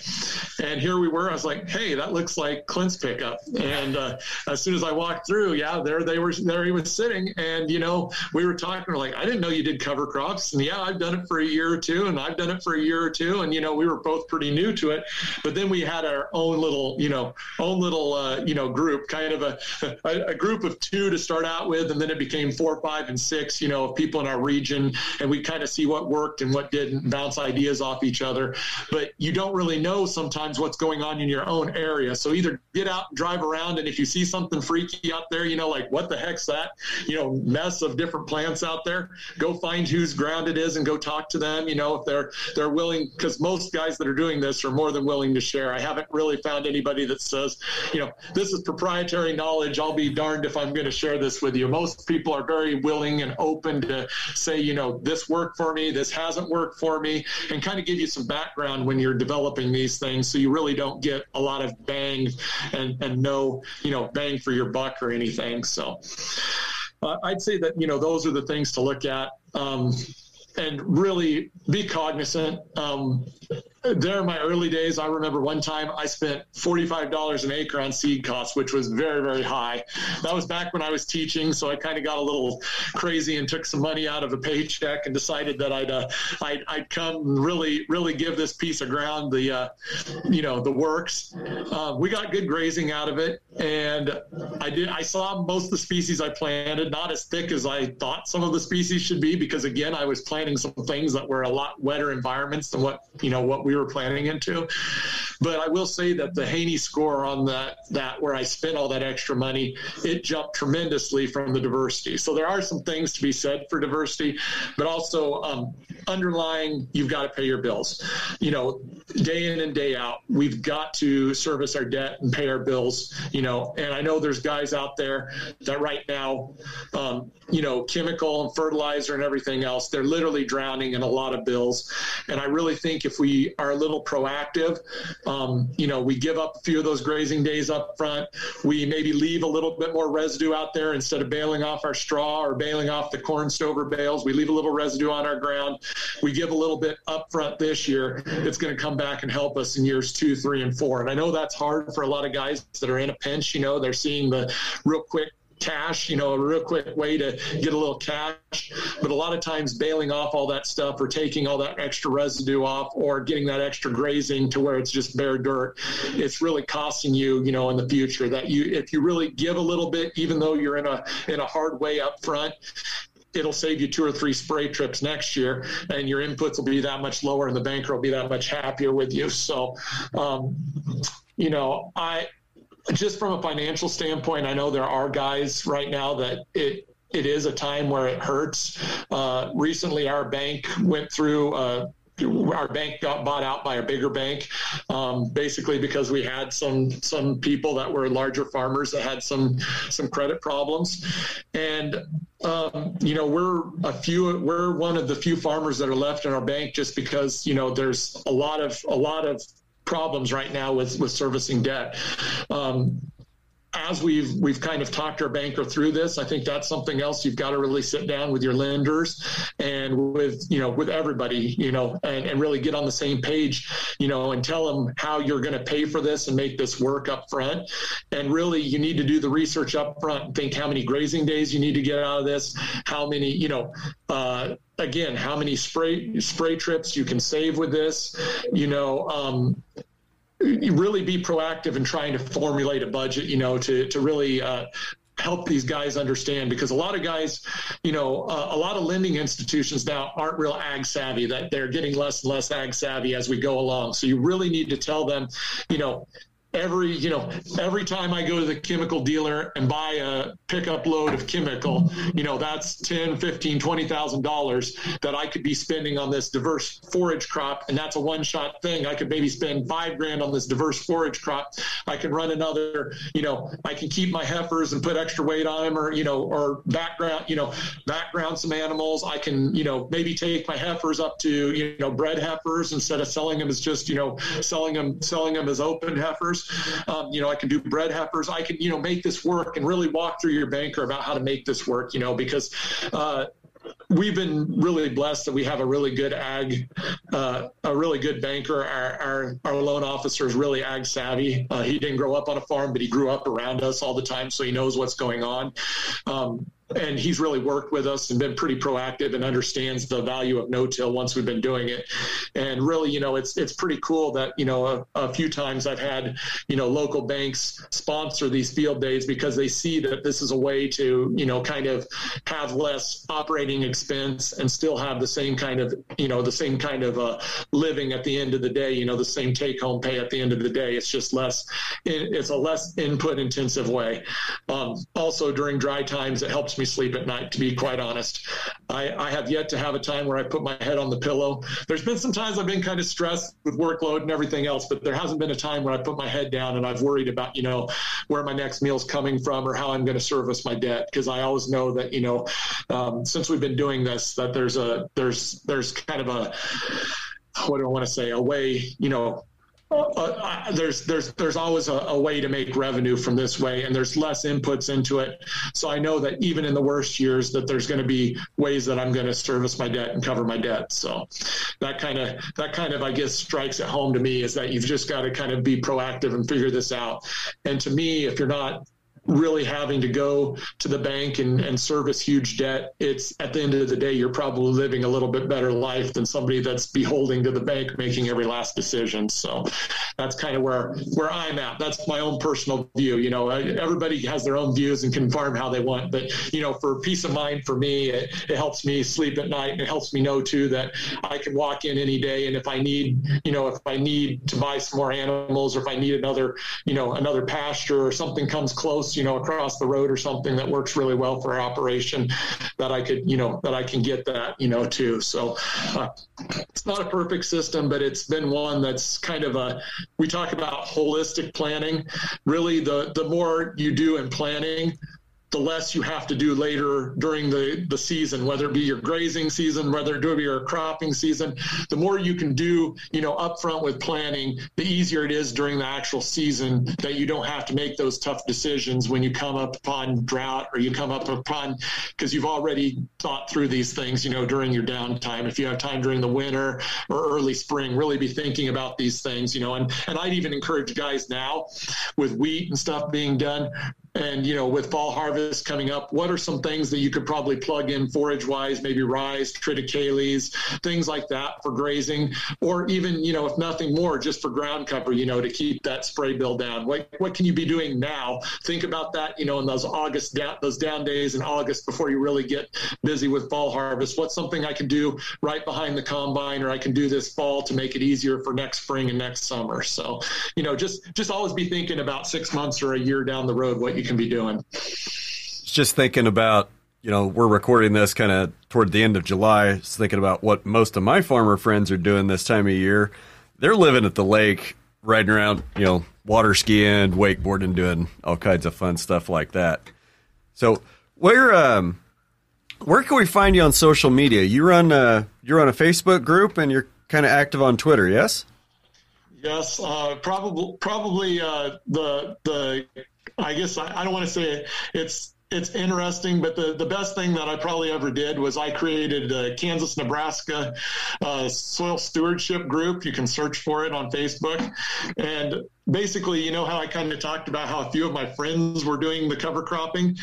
And here we were. I was like, hey, that looks like Clint's pickup. And uh, as soon as I walked through, yeah, there they were, there he was sitting. And, you know, we were talking, we're like, I didn't know you did cover crops. And yeah, I've done it for a year or two, and I've done it for a year or two. And, you know, we were both pretty new to it. But then we had our own little, you know, own little, uh, you know, group, kind of a, a, a group of two to start out with. And then it became four, five, and six, you know, of people in our region, and we kind of see what worked and what didn't, bounce ideas off each other. But you don't really know sometimes what's going on in your own area. So either get out and drive around, and if you see something freaky out there, you know, like what the heck's that, you know, mess of different plants out there, go find whose ground it is and go talk to them. You know, if they're they're willing, because most guys that are doing this are more than willing to share. I haven't really found anybody that says, you know, this is proprietary knowledge. I'll be darned if I'm going to share this with you. Most people are very willing and open to say, you know, this worked for me, this hasn't worked for me, and kind of give you some background when you're developing these things so you really don't get a lot of bang and, and no, you know, bang for your buck or anything. So uh, I'd say that, you know, those are the things to look at. Um, and really be cognizant. Um, there in my early days, I remember one time I spent $45 an acre on seed costs, which was very, very high. That was back when I was teaching. So I kind of got a little crazy and took some money out of a paycheck and decided that I'd, uh, I'd, I'd come really, really give this piece of ground the, uh, you know, the works. Uh, we got good grazing out of it. And I did, I saw most of the species I planted, not as thick as I thought some of the species should be, because again, I was planting some things that were a lot wetter environments than what, you know, what we we were planning into. But I will say that the Haney score on that that where I spent all that extra money, it jumped tremendously from the diversity. So there are some things to be said for diversity, but also um, underlying, you've got to pay your bills. You know, day in and day out, we've got to service our debt and pay our bills. You know, and I know there's guys out there that right now, um, you know, chemical and fertilizer and everything else, they're literally drowning in a lot of bills. And I really think if we are a little proactive. Um, you know, we give up a few of those grazing days up front. We maybe leave a little bit more residue out there instead of baling off our straw or baling off the corn stover bales. We leave a little residue on our ground. We give a little bit up front this year. It's going to come back and help us in years two, three, and four. And I know that's hard for a lot of guys that are in a pinch. You know, they're seeing the real quick cash, you know, a real quick way to get a little cash. But a lot of times baling off all that stuff or taking all that extra residue off or getting that extra grazing to where it's just bare dirt, it's really costing you, you know, in the future that you, if you really give a little bit, even though you're in a, in a hard way up front, it'll save you two or three spray trips next year and your inputs will be that much lower and the banker will be that much happier with you. So, um, you know, I, just from a financial standpoint, I know there are guys right now that it it is a time where it hurts. Uh, recently, our bank went through. Uh, our bank got bought out by a bigger bank, um, basically because we had some some people that were larger farmers that had some some credit problems, and um, you know we're a few we're one of the few farmers that are left in our bank just because you know there's a lot of a lot of problems right now with with servicing debt. Um, as we've we've kind of talked our banker through this, I think that's something else you've got to really sit down with your lenders and with you know with everybody, you know, and, and really get on the same page, you know, and tell them how you're going to pay for this and make this work up front. And really, you need to do the research up front and think how many grazing days you need to get out of this, how many, you know. Uh, again, how many spray spray trips you can save with this, you know, um, really be proactive in trying to formulate a budget, you know, to, to really uh, help these guys understand because a lot of guys, you know, uh, a lot of lending institutions now aren't real ag savvy, that they're getting less and less ag savvy as we go along. So you really need to tell them, you know, every you know every time i go to the chemical dealer and buy a pickup load of chemical you know that's 10 15 20 thousand dollars that i could be spending on this diverse forage crop. And that's a one shot thing. I could maybe spend five grand on this diverse forage crop. I can run another you know i can keep my heifers and put extra weight on them or you know or background you know background some animals. I can you know maybe take my heifers up to you know bred heifers instead of selling them as just you know selling them selling them as open heifers um, you know, I can do bred heifers. I can, you know, make this work and really walk through your banker about how to make this work, you know, because, uh, we've been really blessed that we have a really good ag, uh, a really good banker. Our, our, our, loan officer is really ag savvy. Uh, he didn't grow up on a farm, but he grew up around us all the time, so he knows what's going on. Um, and he's really worked with us and been pretty proactive and understands the value of no-till once we've been doing it. And really, you know, it's it's pretty cool that you know a, a few times I've had you know local banks sponsor these field days because they see that this is a way to you know kind of have less operating expense and still have the same kind of you know the same kind of uh, living at the end of the day. You know, the same take-home pay at the end of the day. It's just less. It's a less input intensive way. Um, also, during dry times, it helps me sleep at night. To be quite honest, I, I have yet to have a time where I put my head on the pillow. There's been some times I've been kind of stressed with workload and everything else, but there hasn't been a time where I put my head down and I've worried about you know where my next meal's coming from or how I'm going to service my debt because I always know that you know um, since we've been doing this that there's a there's there's kind of a what do I want to say a way you know uh, there's there's there's always a, a, way to make revenue from this way, and there's less inputs into it. So I know that even in the worst years, that there's going to be ways that I'm going to service my debt and cover my debt. So that kind of that kind of I guess strikes at home to me is that you've just got to kind of be proactive and figure this out. And to me, if you're not really having to go to the bank and, and service huge debt, it's at the end of the day, you're probably living a little bit better life than somebody that's beholding to the bank making every last decision. So that's kind of where, where I'm at. That's my own personal view. You know, everybody has their own views and can farm how they want. But, you know, for peace of mind for me, it, it helps me sleep at night and it helps me know too that I can walk in any day. And if I need, you know, if I need to buy some more animals or if I need another, you know, another pasture or something comes close, you know, across the road or something that works really well for our operation that I could, you know, that I can get that, you know, too. So uh, it's not a perfect system, but it's been one that's kind of a, we talk about holistic planning. Really, the, the more you do in planning, the less you have to do later during the, the season, whether it be your grazing season, whether it be your cropping season. The more you can do, you know, upfront with planning, the easier it is during the actual season that you don't have to make those tough decisions when you come up upon drought or you come up upon because you've already thought through these things, you know, during your downtime. If you have time during the winter or early spring, really be thinking about these things, you know, and, and I'd even encourage guys now with wheat and stuff being done, and you know with fall harvest coming up what are some things that you could probably plug in forage wise maybe rye triticales things like that for grazing? Or even you know if nothing more just for ground cover you know to keep that spray bill down. What, what can you be doing now? Think about that you know in those august down those down days in august before you really get busy with fall harvest. What's something i can do right behind the combine or i can do this fall to make it easier for next spring and next summer? So you know just just always be thinking about six months or a year down the road what you you can be doing. Just thinking about, you know, we're recording this kind of toward the end of July. Just thinking about what most of my farmer friends are doing this time of year. They're living at the lake, riding around, you know, water skiing, wakeboarding, doing all kinds of fun stuff like that. So, where um, where can we find you on social media? You run a you run a Facebook group and you're kind of active on Twitter, yes? Yes, uh, probably probably uh, the the I guess I, I don't want to say it's it's interesting, but the, the best thing that I probably ever did was I created a Kansas Nebraska uh, soil stewardship group. You can search for it on Facebook, and basically, you know how I kind of talked about how a few of my friends were doing the cover cropping.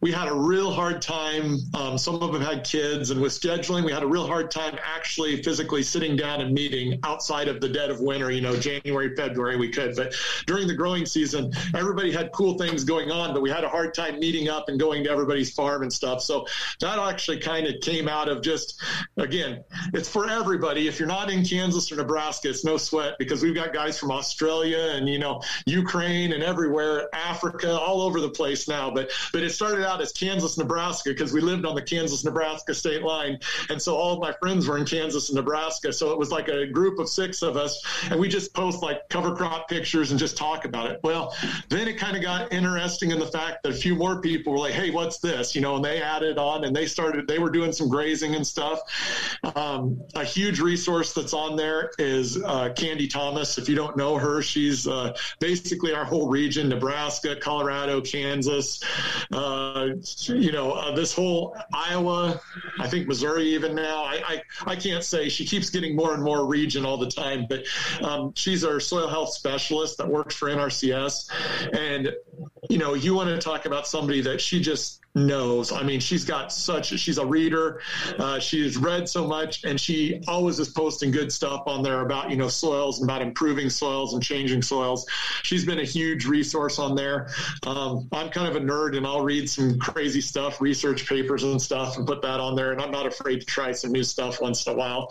We had a real hard time. Um, some of them had kids, and with scheduling, we had a real hard time actually physically sitting down and meeting outside of the dead of winter. You know, January, February, we could, but during the growing season, everybody had cool things going on, but we had a hard time meeting up and going to everybody's farm and stuff. So that actually kind of came out of just, again, it's for everybody. If you're not in Kansas or Nebraska, it's no sweat because we've got guys from Australia and you know Ukraine and everywhere, Africa, all over the place now. But but it started out as Kansas, Nebraska because we lived on the Kansas Nebraska state line, and so all of my friends were in Kansas and Nebraska. So it was like a group of six of us, and we just post like cover crop pictures and just talk about it. Well, then it kind of got interesting in the fact that a few more people were like, "Hey, what's this?" You know, and they added on and they started. They were doing some grazing and stuff. Um, a huge resource that's on there is uh, Candy Thomas. If you don't know her, she's uh, basically our whole region Nebraska, Colorado, Kansas, uh, you know, uh, this whole Iowa, I think Missouri even now. I, I, I, can't say. She keeps getting more and more region all the time, but um, she's our soil health specialist that works for NRCS. And, you know, you want to talk about somebody that she just knows. I mean, she's got such, she's a reader. Uh, she's read so much and she always is posting good stuff on there about, you know, soils and about improving soils and changing soils. She's been a huge resource on there. Um, I'm kind of a nerd and I'll read some crazy stuff, research papers and stuff and put that on there. And I'm not afraid to try some new stuff once in a while,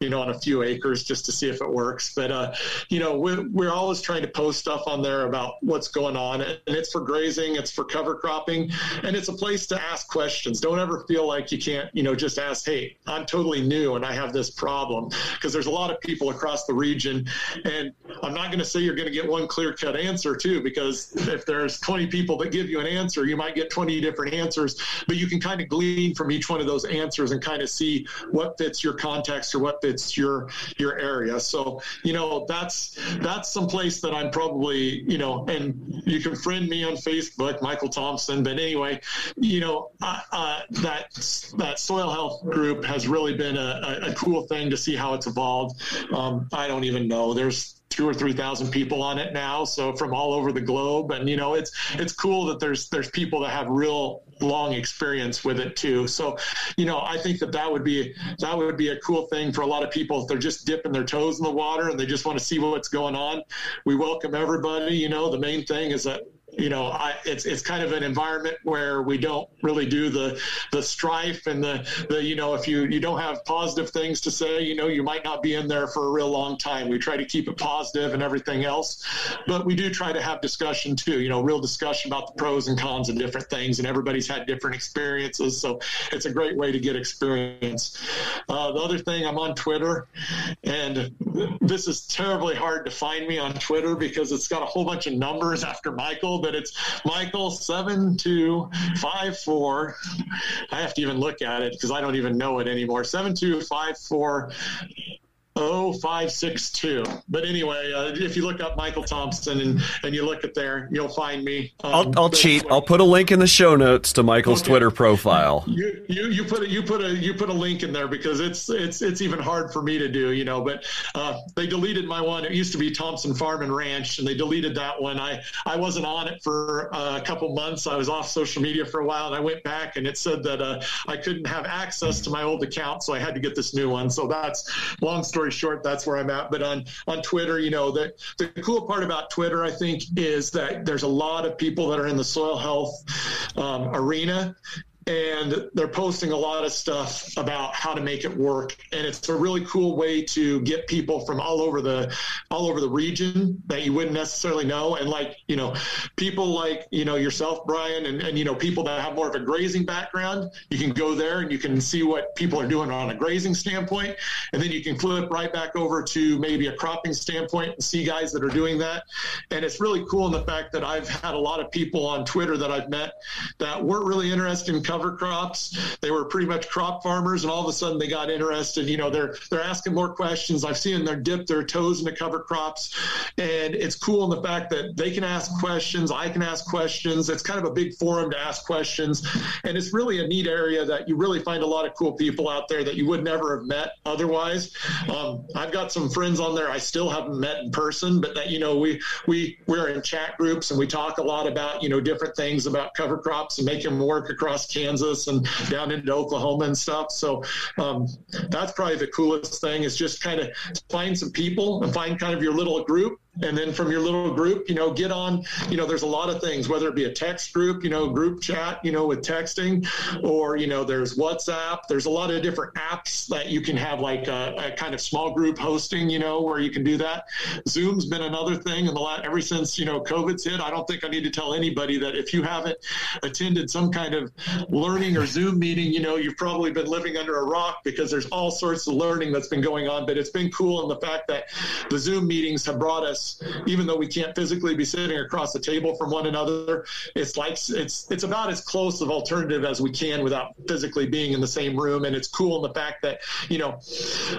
you know, on a few acres just to see if it works. But, uh, you know, we're, we're always trying to post stuff on there about what's going on and it's for grazing, it's for cover cropping, and it's a place to ask questions. Don't ever feel like you can't, you know, just ask, hey, I'm totally new and I have this problem. Because there's a lot of people across the region. And I'm not going to say you're going to get one clear cut answer, too, because if there's 20 people that give you an answer, you might get 20 different answers. But you can kind of glean from each one of those answers and kind of see what fits your context or what fits your your area. So, you know, that's that's some place that I'm probably, you know, and you can friend me on Facebook, Michael Thompson. But anyway, you know, uh, uh, that that soil health group has really been a, a, cool thing to see how it's evolved. Um, I don't even know. There's two or three thousand people on it now, so from all over the globe, and you know, it's it's cool that there's there's people that have real long experience with it too. So, you know, I think that that would be that would be a cool thing for a lot of people if they're just dipping their toes in the water and they just want to see what's going on. We welcome everybody. You know, the main thing is that you know, I, it's it's kind of an environment where we don't really do the the strife and the the you know if you you don't have positive things to say, you know, you might not be in there for a real long time. We try to keep it positive and everything else, but we do try to have discussion too. You know, real discussion about the pros and cons of different things, and everybody's had different experiences, so it's a great way to get experience. Uh, the other thing, I'm on Twitter, and this is terribly hard to find me on Twitter because it's got a whole bunch of numbers after Michael but it's Michael seven two five four. I have to even look at it because I don't even know it anymore. Seven two five four 0562. But anyway, uh, if you look up Michael Thompson and, and you look at there, you'll find me. Um, I'll, I'll cheat. I'll put a link in the show notes to Michael's okay. Twitter profile. You, you you put a, you put a you put a link in there because it's it's it's even hard for me to do, you know. But uh, they deleted my one. It used to be Thompson Farm and Ranch, and they deleted that one. I I wasn't on it for uh, a couple months. I was off social media for a while, and I went back, and it said that uh, I couldn't have access to my old account, so I had to get this new one. So that's long story story short, that's where I'm at. But on on Twitter, you know, the the cool part about Twitter, I think, is that there's a lot of people that are in the soil health um, arena, and they're posting a lot of stuff about how to make it work. And it's a really cool way to get people from all over the all over the region that you wouldn't necessarily know. And like you know people like you know yourself brian and, and you know people that have more of a grazing background you can go there and you can see what people are doing on a grazing standpoint. And then you can flip right back over to maybe a cropping standpoint and see guys that are doing that. And it's really cool in the fact that i've had a lot of people on twitter that i've met that weren't really interested in cover crops. They were pretty much crop farmers, and all of a sudden they got interested. You know, they're they're asking more questions. I've seen them dip their toes into cover crops, and it's cool in the fact that they can ask questions. I can ask questions. It's kind of a big forum to ask questions, and it's really a neat area that you really find a lot of cool people out there that you would never have met otherwise. Um, I've got some friends on there I still haven't met in person, but that you know we we we're in chat groups and we talk a lot about you know different things about cover crops and making them work across Kansas and down into Oklahoma and stuff. So um, that's probably the coolest thing is just kind of find some people and find kind of your little group and then from your little group you know get on you know there's a lot of things whether it be a text group you know group chat you know with texting or you know there's whatsapp. There's a lot of different apps that you can have like a, a kind of small group hosting you know where you can do that. Zoom's been another thing and the last ever since you know covid's hit. I don't think i need to tell anybody that if you haven't attended some kind of learning or zoom meeting you know you've probably been living under a rock because there's all sorts of learning that's been going on. But it's been cool in the fact that the zoom meetings have brought us even though we can't physically be sitting across the table from one another. It's like it's it's about as close of alternative as we can without physically being in the same room. And it's cool in the fact that you know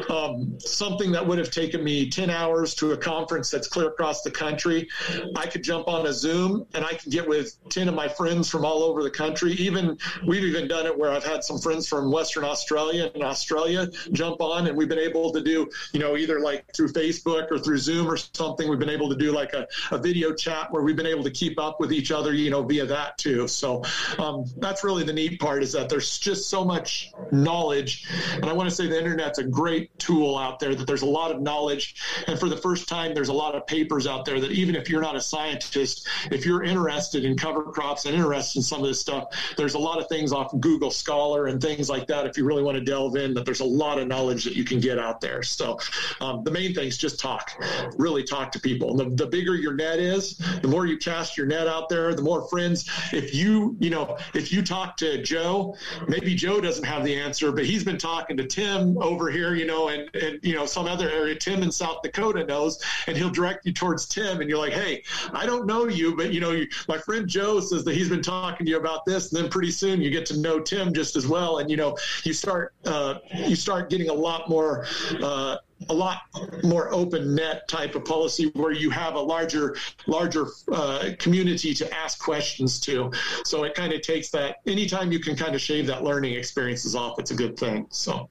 um, something that would have taken me ten hours to a conference that's clear across the country, I could jump on a Zoom and I can get with ten of my friends from all over the country. Even we've even done it where I've had some friends from Western Australia and Australia jump on, and we've been able to do you know either like through Facebook or through Zoom or something We've been able to do like a, a video chat where we've been able to keep up with each other, you know, via that too. So um, that's really the neat part is that there's just so much knowledge. And I want to say the internet's a great tool out there that there's a lot of knowledge. And for the first time, there's a lot of papers out there that even if you're not a scientist, if you're interested in cover crops and interested in some of this stuff, there's a lot of things off Google Scholar and things like that. If you really want to delve in, that there's a lot of knowledge that you can get out there. So um, the main thing is just talk, really talk to people. The, the bigger your net is, the more you cast your net out there, the more friends. If you, you know, if you talk to Joe, maybe Joe doesn't have the answer, but he's been talking to Tim over here, you know, and, and you know, some other area, Tim in South Dakota knows, and he'll direct you towards Tim. And you're like, hey, I don't know you, but, you know, you, my friend Joe says that he's been talking to you about this. And then pretty soon you get to know Tim just as well. And, you know, you start, uh, you start getting a lot more, uh, a lot more open net type of policy where you have a larger larger uh, community to ask questions to. So it kind of takes that anytime you can kind of shave that learning experiences off it's a good thing so.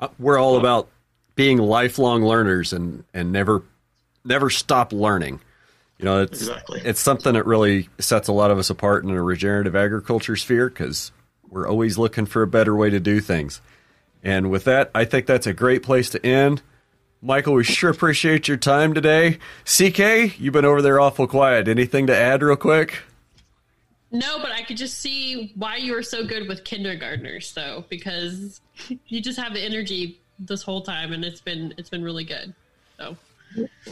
Uh, we're all about being lifelong learners and and never never stop learning. You know it's exactly. it's something that really sets a lot of us apart in a regenerative agriculture sphere because we're always looking for a better way to do things and with that, I think that's a great place to end. Michael, we sure appreciate your time today. CK, you've been over there awful quiet. Anything to add, real quick? No, but I could just see why you were so good with kindergartners, though, because you just have the energy this whole time, and it's been it's been really good. So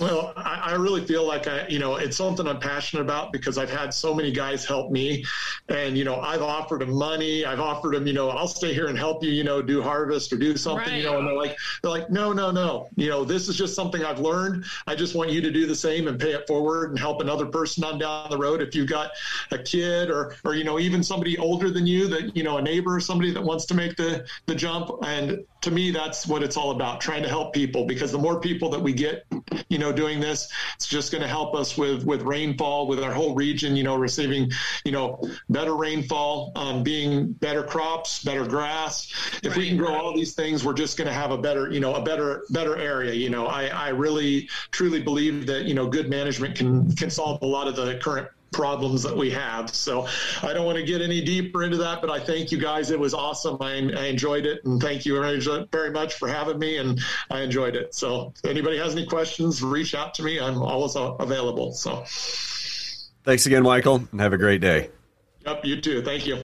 well, I, I, really feel like I, you know, it's something I'm passionate about because I've had so many guys help me, and you know, I've offered them money. I've offered them, you know, I'll stay here and help you, you know, do harvest or do something, right. you know, and they're like, they're like, no, no, no, you know, this is just something I've learned. I just want you to do the same and pay it forward and help another person on down the road. If you've got a kid or, or you know, even somebody older than you that you know, a neighbor or somebody that wants to make the the jump, and to me, that's what it's all about, trying to help people because the more people that we get, you know, doing this, it's just going to help us with with rainfall, with our whole region, you know, receiving, you know, better rainfall, um, being better crops, better grass. If right, we can grow all these things, we're just going to have a better, you know, a better better area. You know, I I really truly believe that you know good management can can solve a lot of the current problems that we have. So I don't want to get any deeper into that, but I thank you guys. It was awesome. I, I enjoyed it, and thank you very much for having me. And I enjoyed it. So if anybody has any questions, reach out to me. I'm always available. So thanks again, Michael, and have a great day. Yep, you too. Thank you.